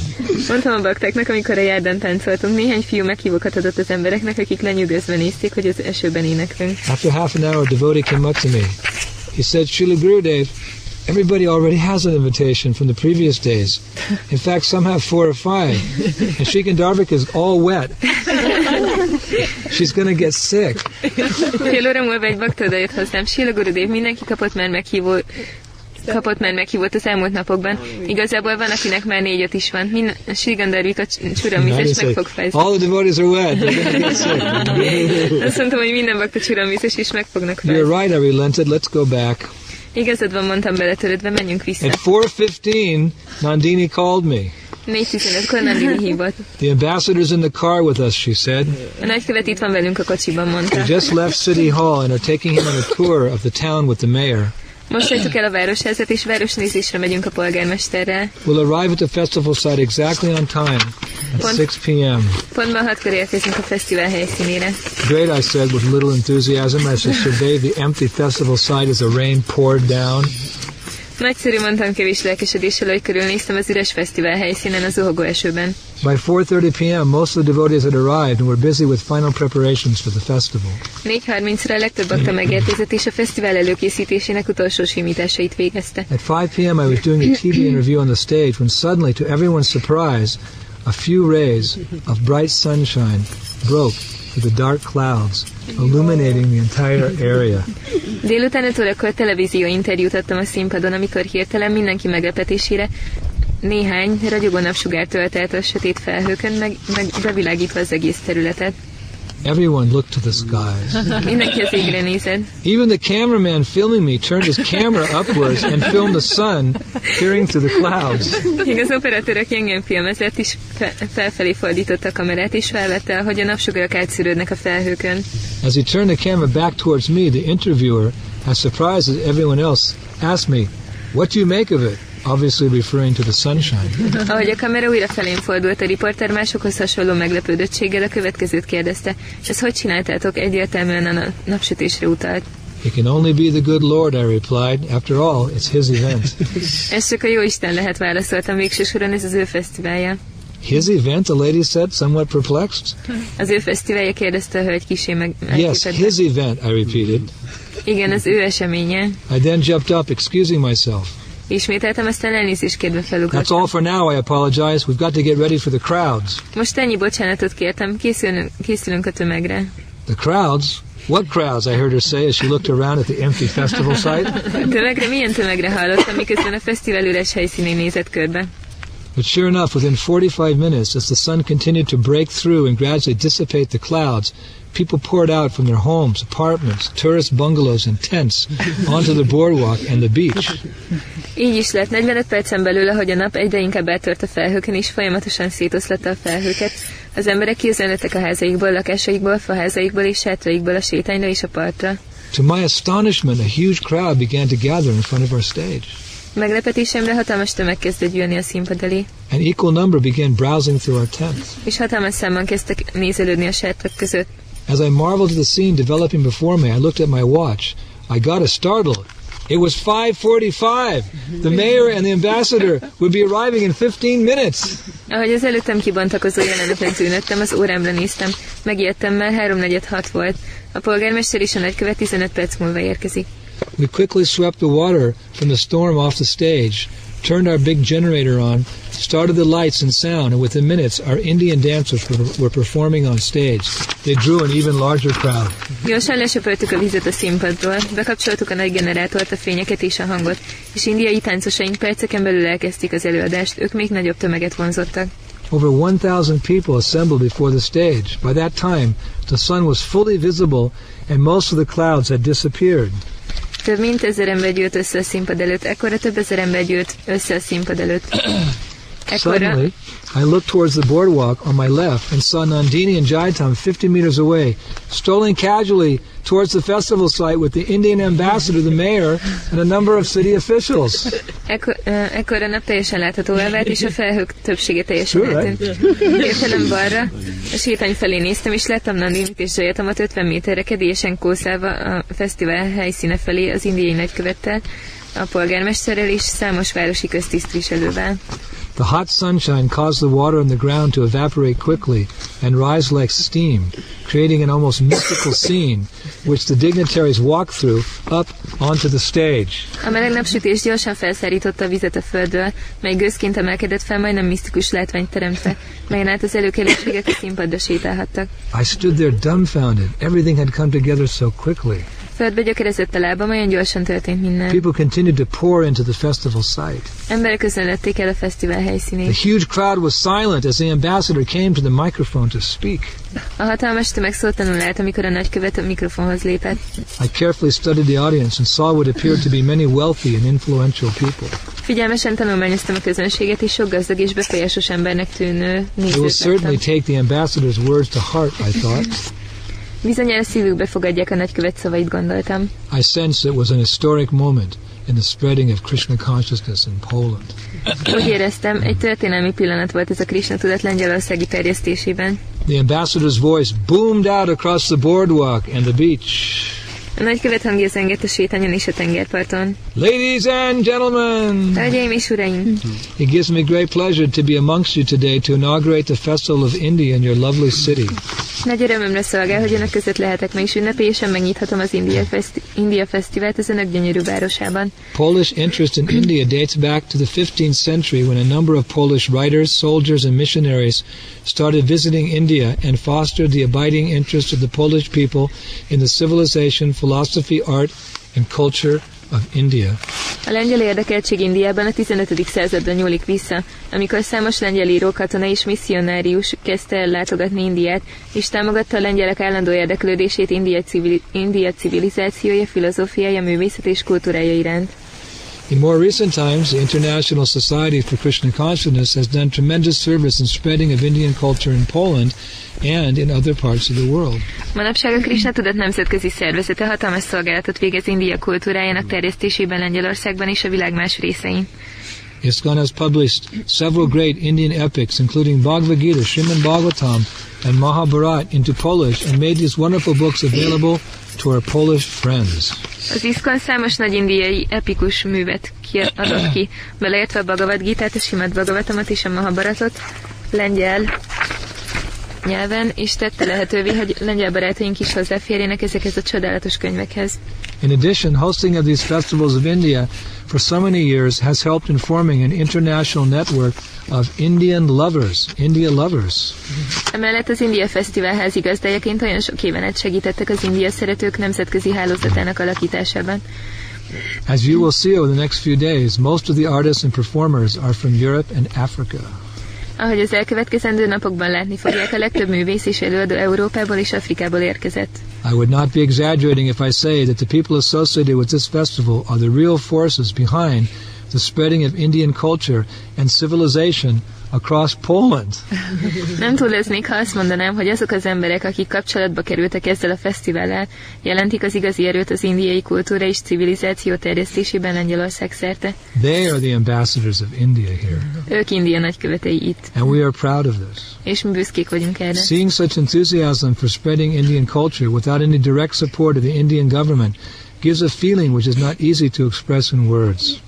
mondtam a baktáknak, amikor a járdán táncoltunk, néhány fiú meghívókat adott az embereknek, akik lenyűgözve nézték, hogy az esőben éneklünk. After half an hour, a devotee came up to me. He said, Srila Gurudev, everybody already has an invitation from the previous days. In fact, some have four or five. And Gandharvika is all wet. <laughs> She's going to get sick. Fél óra múlva egy bakta odajött hozzám, Sila Gurudev, mindenki kapott már meghívó kapott már meghívót az elmúlt napokban. Igazából van, akinek már négy-öt is van. Sigandarvika csuramvízes meg fog fázni. All the devotees are wet. They're going to get. Azt mondtam, hogy minden bakta csuramvízes is meg fognak You're right, I relented. Let's go back. Igazad van, mondtam beletörődve, menjünk vissza. At 4.15, Nandini called me. 4.15-kor Nandini. The ambassador's in the car with us, she said. A nagykövet itt van velünk a kocsiban, We just left City Hall and are taking him on a tour of the town with the mayor. Most hagytuk el a városházat, és városnézésre megyünk a polgármesterrel. We'll arrive at the festival site exactly on time at Pont- 6 p.m. Pontban hatkor érkezünk a fesztivál helyszínére. Great, I said with little enthusiasm as I surveyed the empty festival site as the rain poured down. Nagyszerű, mondtam kevés lelkesedéssel, hogy körülnéztem az üres fesztivál helyszínen az zuhogó esőben. By 4.30 p.m., most of the devotees had arrived and were busy with final preparations for the festival. 4.30-ra a legtöbb bakta megérkezett, és a fesztivál előkészítésének utolsó simításait végezte. At 5 p.m., I was doing a TV <coughs> interview on the stage when suddenly, to everyone's surprise, a few rays of bright sunshine broke through the dark clouds, illuminating the entire area. Délután 5 órakor televízió interjút adtam a színpadon, amikor hirtelen mindenki meglepetésére néhány ragyogó napsugár tölt el a sötét felhőkön, meg, meg bevilágítva az egész területet. Everyone looked to the skies. Mindenki az égre nézett. Even the cameraman filming me turned his camera upwards and filmed the sun peering through the clouds. <laughs> Még az engem filmezett felfelé fordította a kamerát, és felvette, hogy a napsugarak átszűrődnek a felhőkön. As he turned the camera back towards me, the interviewer, as surprised as everyone else, asked me, What do you make of it? Obviously referring to the sunshine. <laughs> Ahogy a kamera újra felén fordult, a riporter másokhoz hasonló meglepődöttséggel a következőt kérdezte, és ezt hogy csináltátok? Egyértelműen a na- napsütésre utalt. It can only be the good Lord, I replied. After all, it's his event. <laughs> Ez csak a jó Isten lehet, válaszoltam, végső soron ez az ő fesztiválja. His event, the lady said, somewhat perplexed. Az ő fesztiválja kérdezte a hölgy kisé meg Yes, his event, I repeated. Igen, az ő eseménye. I then jumped up, excusing myself. Ismételtem, aztán elnézést kérve That's felugrottam. all for now, I apologize. We've got to get ready for the crowds. Most ennyi bocsánatot kértem, készülünk, készülünk a tömegre. The crowds? What crowds? I heard her say as she looked around at the empty festival site. <laughs> Tömegre? Milyen tömegre hallottam, miközben a fesztivál üres helyszínén nézett körbe? But sure enough, within 45 minutes, as the sun continued to break through and gradually dissipate the clouds, people poured out from their homes, apartments, tourist bungalows, and tents onto the boardwalk and the beach. Így is lett 45 percen belül, ahogy a nap egyre inkább átört a felhőkön, és folyamatosan szétoszlatta a felhőket. Az emberek kiüzenletek a házaikból, lakásaikból, faházaikból és sátraikból a sétányra és a partra. To my astonishment, a huge crowd began to gather in front of our stage. Meglepetésemre hatalmas tömeg kezdett gyűlni a színpad elé, An equal number began browsing through our tents. és hatalmas számban kezdtek nézelődni a sátrak között. As I marveled at the scene developing before me, I looked at my watch. I got a startle. It was 5:45. The mayor and the ambassador would be arriving in 15 minutes. Ahogy az előttem kibontakozó jelenetet tűnöttem, az órámra néztem. Megijedtem, mert 3.46 volt. A polgármester és a nagykövet 15 perc múlva érkezik. We quickly swept the water from the storm off the stage, turned our big generator on, started the lights and sound, and within minutes our Indian dancers were, were performing on stage. They drew an even larger crowd. Gyorsan lesöpöltük a vizet a színpadról, bekapcsoltuk a nagy generátort, a fényeket és a hangot, és indiai táncosaink perceken belül elkezdték az előadást, ők még nagyobb tömeget vonzottak. Over 1,000 people assembled before the stage. By that time, the sun was fully visible and most of the clouds had disappeared. Több mint ezer ember gyűlt össze a színpad előtt, ekkora több ezer ember gyűlt össze a színpad előtt. <coughs> Ekkora, Suddenly, I looked towards the boardwalk on my left and saw Nandini and Jaitam 50 meters away, strolling casually towards the festival site with the Indian ambassador, the mayor, and a number of city officials. <laughs> ekkor, a nap teljesen láthatóvá vált, és a felhők többsége teljesen Sure, eltűnt. Értelem balra, a sétány felé néztem, és láttam Nandinit és Zajatamat 50 méterre kedélyesen kószálva a fesztivál helyszíne felé az indiai nagykövettel, a polgármesterrel és számos városi köztisztviselővel. The hot sunshine caused the water on the ground to evaporate quickly and rise like steam, creating an almost mystical <coughs> scene, which the dignitaries walked through up onto the stage. A meleg napsütés gyorsan felszárította a vizet a földről, mely gőzként emelkedett fel, majdnem misztikus látványt teremtve, melyen át az előkelőségek a színpadra sétálhattak. I stood there dumbfounded. Everything had come together so quickly. Földbe gyökerezett a lábam, olyan gyorsan történt minden. People continued to pour into the festival site. Emberek el a fesztivál The huge crowd was silent as the ambassador came to the microphone to speak. A hatalmas tömeg szótlanul állt, amikor a nagykövet a mikrofonhoz lépett. I carefully studied the audience and saw what appeared to be many wealthy and influential people. Figyelmesen tanulmányoztam a közönséget, és sok gazdag és befolyásos embernek tűnő They will certainly take the ambassador's words to heart, I thought. <laughs> Bizonyára szívükbe fogadják a nagykövet szavait, gondoltam. I sensed it was an historic moment in the spreading of Krishna consciousness in Poland. Úgy éreztem, egy történelmi pillanat volt ez a Krishna tudat lengyelországi terjesztésében. The ambassador's voice boomed out across the boardwalk and the beach. A nagykövet hangja zengett a sétányon és a tengerparton. Ladies and gentlemen, Hölgyeim és uraim! it gives me great pleasure to be amongst you today to inaugurate the Festival of India in your lovely city. Nagy örömömre szolgál, hogy önök között lehetek ma ünnepélyesen megnyithatom az India, Festi- India Fesztivált az önök gyönyörű városában. Polish interest in India dates back to the 15th century when a number of Polish writers, soldiers, and missionaries started visiting India and fostered the abiding interest of the Polish people in the civilization, philosophy, art, and culture of India. A lengyel érdekeltség Indiában a 15. századra nyúlik vissza, amikor számos lengyel író, katona és misszionárius kezdte el látogatni Indiát, és támogatta a lengyelek állandó érdeklődését India, civili- India civilizációja, filozófiája, művészet és kultúrája iránt. In more recent times, the International Society for Krishna Consciousness has done tremendous service in spreading of Indian culture in Poland and in other parts of the world. Manapság a Krishna Tudat Nemzetközi Szervezete hatalmas szolgálatot végez India kultúrájának terjesztésében Lengyelországban és a világ más részein. ISKCON has published several great Indian epics, including Bhagavad Gita, Srimad Bhagavatam, and Mahabharat into Polish, and made these wonderful books available to our Polish friends. Az ISKCON számos nagy indiai epikus művet kiadott ki, beleértve a Bhagavad Gitát, a Simad Bhagavatamot és a Mahabharatot lengyel nyelven, és tette lehetővé, hogy lengyel barátaink is hozzáférjenek ezekhez a csodálatos könyvekhez. In addition, hosting of these festivals of India for so many years has helped in forming an international network of Indian lovers, India lovers. Emellett az India Fesztivál házigazdájaként olyan sok éven át segítettek az India szeretők nemzetközi hálózatának alakításában. As you will see over the next few days, most of the artists and performers are from Europe and Africa. Ahogy az elkövetkezendő napokban látni fogják, a legtöbb művész és előadó Európából és Afrikából érkezett. I would not be exaggerating if I say that the people associated with this festival are the real forces behind the spreading of Indian culture and civilization across Poland. Nem túloznék, ha azt mondanám, hogy azok az emberek, akik kapcsolatba kerültek ezzel a fesztivállal, jelentik az igazi erőt az indiai kultúra és civilizáció terjesztésében Lengyelország szerte. They are the ambassadors of India here, Ők India nagykövetei itt, and we are proud of this. és mi büszkék vagyunk erre. Seeing such enthusiasm for spreading Indian culture without any direct support of the Indian government gives a feeling which is not easy to express in words.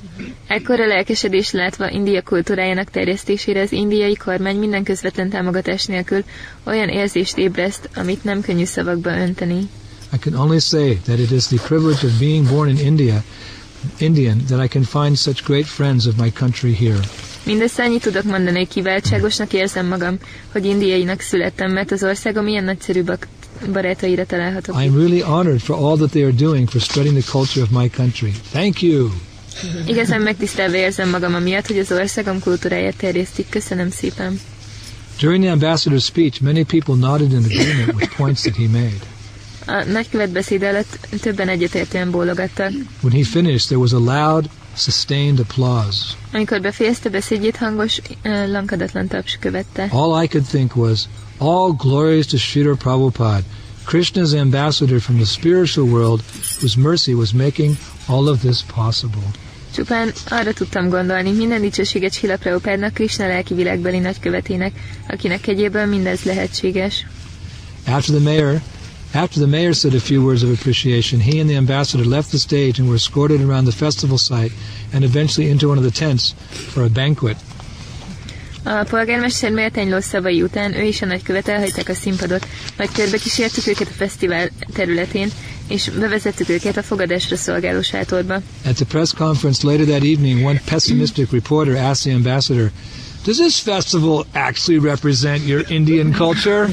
Ekkora lelkesedés látva India kultúrájának terjesztésére az indiai kormány minden közvetlen támogatás nélkül olyan érzést ébreszt, amit nem könnyű szavakba önteni. I can only say that it is the privilege of being born in India, Indian, that I can find such great friends of my country here. Mindössze annyit tudok mondani, hogy kiváltságosnak érzem magam, hogy indiainak születtem, mert az országom ilyen nagyszerű barátaira találhatok. I am really honored for all that they are doing for spreading the culture of my country. Thank you. Igazán megtisztelve érzem magam amiatt, hogy az országom kultúráját terjesztik. Köszönöm szépen. During the ambassador's speech, many people nodded in agreement with points that he made. A nagykövet beszéd előtt többen egyetértően bólogattak. When he finished, there was a loud, sustained applause. Amikor befejezte beszédjét, hangos, uh, lankadatlan taps követte. All I could think was, all glories to Srila Prabhupada, Krishna's ambassador from the spiritual world, whose mercy was making all of this possible. Csupán arra tudtam gondolni, minden dicsőséget Sila Prabhupádnak, Krishna lelki világbeli nagykövetének, akinek egyéből mindez lehetséges. After the mayor, after the mayor said a few words of appreciation, he and the ambassador left the stage and were escorted around the festival site and eventually into one of the tents for a banquet. A polgármester méltányló szavai után ő és a nagykövet elhagyták a színpadot, majd körbe kísértük őket a fesztivál területén, és bevezettük őket a fogadásra szolgáló sátorba. At the press conference later that evening, one pessimistic reporter asked the ambassador, Does this festival actually represent your Indian culture?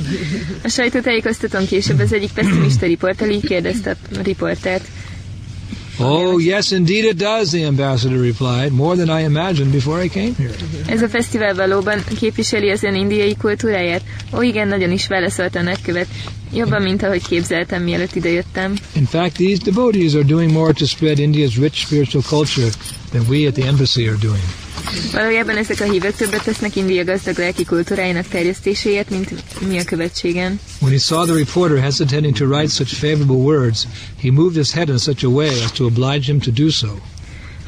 A sajtótájékoztatón később az egyik pessimista riporter így kérdezte a riportert. oh, yes, indeed it does, the ambassador replied, more than I imagined before I came here. Ez a fesztivál valóban képviseli az ön indiai kultúráját? Ó, igen, nagyon is válaszolta a nagykövet. Jobban, mint ahogy képzeltem, mielőtt idejöttem. In fact, these devotees are doing more to spread India's rich spiritual culture than we at the embassy are doing. Valójában ezek a hívők többet tesznek India gazdag lelki kultúrájának terjesztéséért, mint mi a követségen. When he saw the reporter hesitating to write such favorable words, he moved his head in such a way as to oblige him to do so.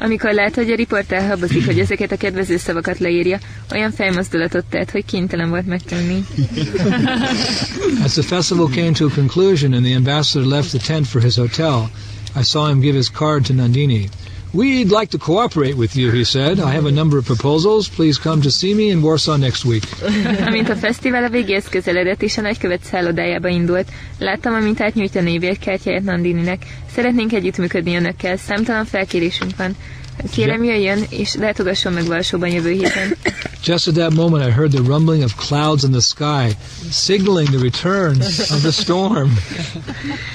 Amikor látta, hogy a riporter habozik, hogy ezeket a kedvező szavakat leírja, olyan fejmozdulatot tett, hogy kénytelen volt megtenni. <laughs> As the festival came to a conclusion and the ambassador left the tent for his hotel, I saw him give his card to Nandini. We'd like to cooperate with you, he said. I have a number of proposals. Please come to see me in Warsaw next week. <laughs> Amint a fesztivál a végéhez közeledett és a nagykövet szállodájába indult, láttam, amint átnyújt a névjegykártyáját Nandininek. Szeretnénk együttműködni önökkel, számtalan felkérésünk van. Kérem jöjjön, és látogasson meg Varsóban jövő héten. Just at that moment, I heard the rumbling of clouds in the sky, signaling the return of the storm.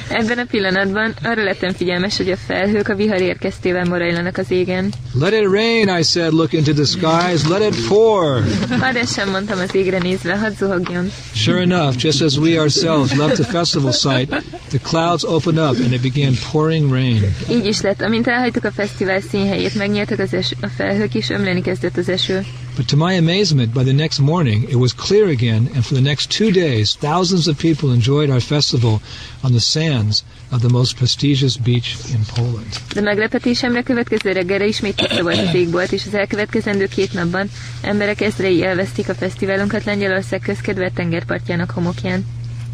Ebben a pillanatban arra lettem figyelmes, hogy a felhők a vihar érkeztével morajlanak az égen. Let it rain, I said, look into the skies. Let it pour. Hadd sem mondtam az égre nézve, hadd zuhogjon. Sure enough, just as we ourselves left the festival site, the clouds opened up and it began pouring rain. Így is lett, amint elhagytuk a fesztivál színhelyét, megnyíltak az es- a felhők, és ömleni kezdett az eső. But to my amazement, by the next morning, it was clear again, and for the next two days, thousands of people enjoyed our festival on the sands of the most prestigious beach in Poland. De meglepetésemre következő reggelre ismét volt az égbolt, és az elkövetkezendő két napban emberek ezrei elvesztik a fesztiválunkat Lengyelország közkedvelt tengerpartjának homokján.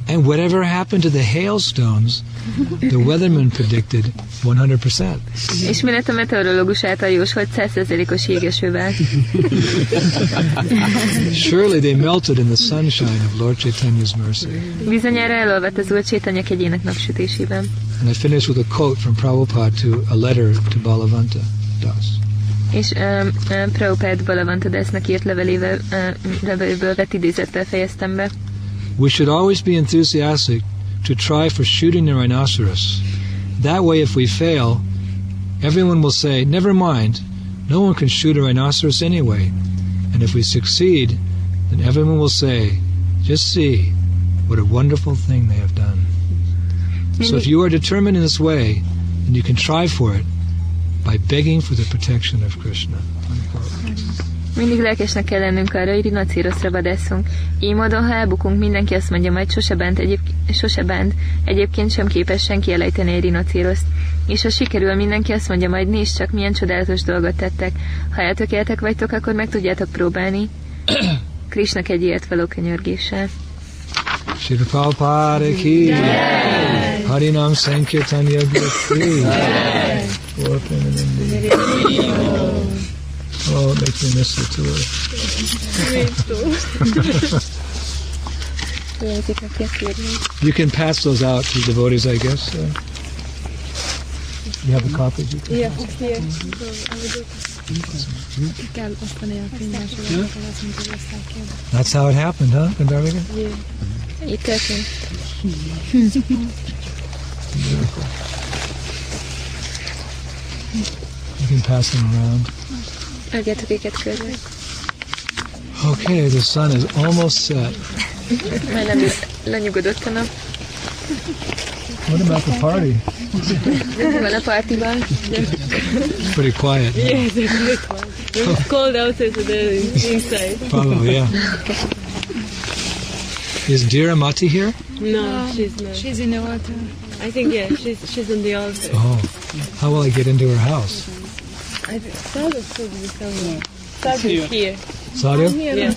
And whatever happened to the hailstones, the weatherman predicted 100%. És mi lett a meteorológus által jósolt 100%-os jégesővel? Surely they melted in the sunshine of Lord Chaitanya's mercy. Bizonyára elolvadt az Úr Csétanya kegyének napsütésében. And I finished with a quote from Prabhupada to a letter to Balavanta Das. És um, um, Prabhupád Balavanta Dásznak írt levelével, um, leveléből vett idézettel fejeztem be. We should always be enthusiastic to try for shooting the rhinoceros. That way, if we fail, everyone will say, Never mind, no one can shoot a rhinoceros anyway. And if we succeed, then everyone will say, Just see what a wonderful thing they have done. So if you are determined in this way, then you can try for it by begging for the protection of Krishna. Unquote. Mindig lelkesnek kell lennünk arra, hogy rinocéroszra vadászunk. Így módon, ha elbukunk, mindenki azt mondja majd, sose bánt, egyéb, sose bánt. Egyébként sem képes senki elejteni egy rinocéroszt. És ha sikerül, mindenki azt mondja majd, nézd csak, milyen csodálatos dolgot tettek. Ha eltökéltek vagytok, akkor meg tudjátok próbálni. <coughs> Krisnak egy ilyet való könyörgéssel. Shri Prabhupada ki Harinam Sankirtanya Gurti Orphan in India Oh, it makes me miss the tour. You can pass those out to devotees, I guess. Uh, you have a copy? You can- Yeah, here. Kell osztani a könyvmásolat, azt mint az osztályként. That's how it happened, huh, Gandharvika? Itt történt. You can pass them around. Adjátok őket körbe. Okay, the sun is almost set. Majdnem lenyugodott a nap. What about the party? Van a partiban. It's pretty quiet. Yes, it's very cold. It's cold outside, so they're inside. Probably, yeah. Is Dira Mati here? No, she's not. She's in the water. I think yeah, she's she's on the altar. Oh, how will I get into her house? I think Sarah should be somewhere. Sarah is here. Sadhu? Yeah.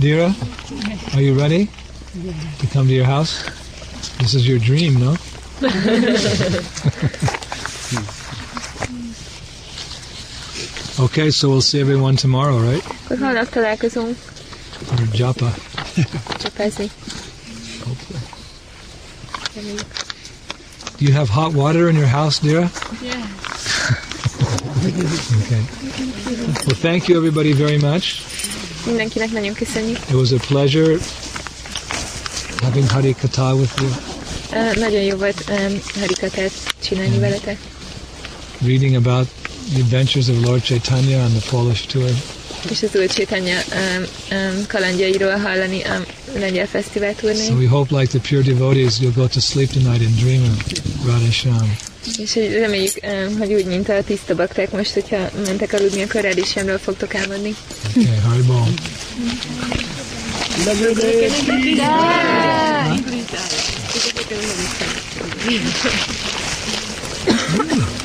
Dira, are you ready to come to your house? This is your dream, no? <laughs> okay, so we'll see everyone tomorrow, right? Akkor holnap találkozunk For japa. Hopefully. Do you have hot water in your house, Dira? Yeah. <laughs> Okay. Well, thank you everybody very much. Mindenkinek nagyon köszönjük. It was a pleasure having Hari Katha with you, Uh, nagyon jó volt um, harikatát csinálni veletek. reading about the adventures of Lord Chaitanya on the Polish tour. És az új Csétanya um, um, kalandjairól hallani a lengyel fesztivál So turnéján. we hope, like the pure devotees, you'll go to sleep tonight and dream of Radha Shyam. És hogy reméljük, um, hogy úgy, mint a tiszta bakták most, hogyha mentek aludni, akkor is semről fogtok álmodni. Okay, Haribol. Yeah.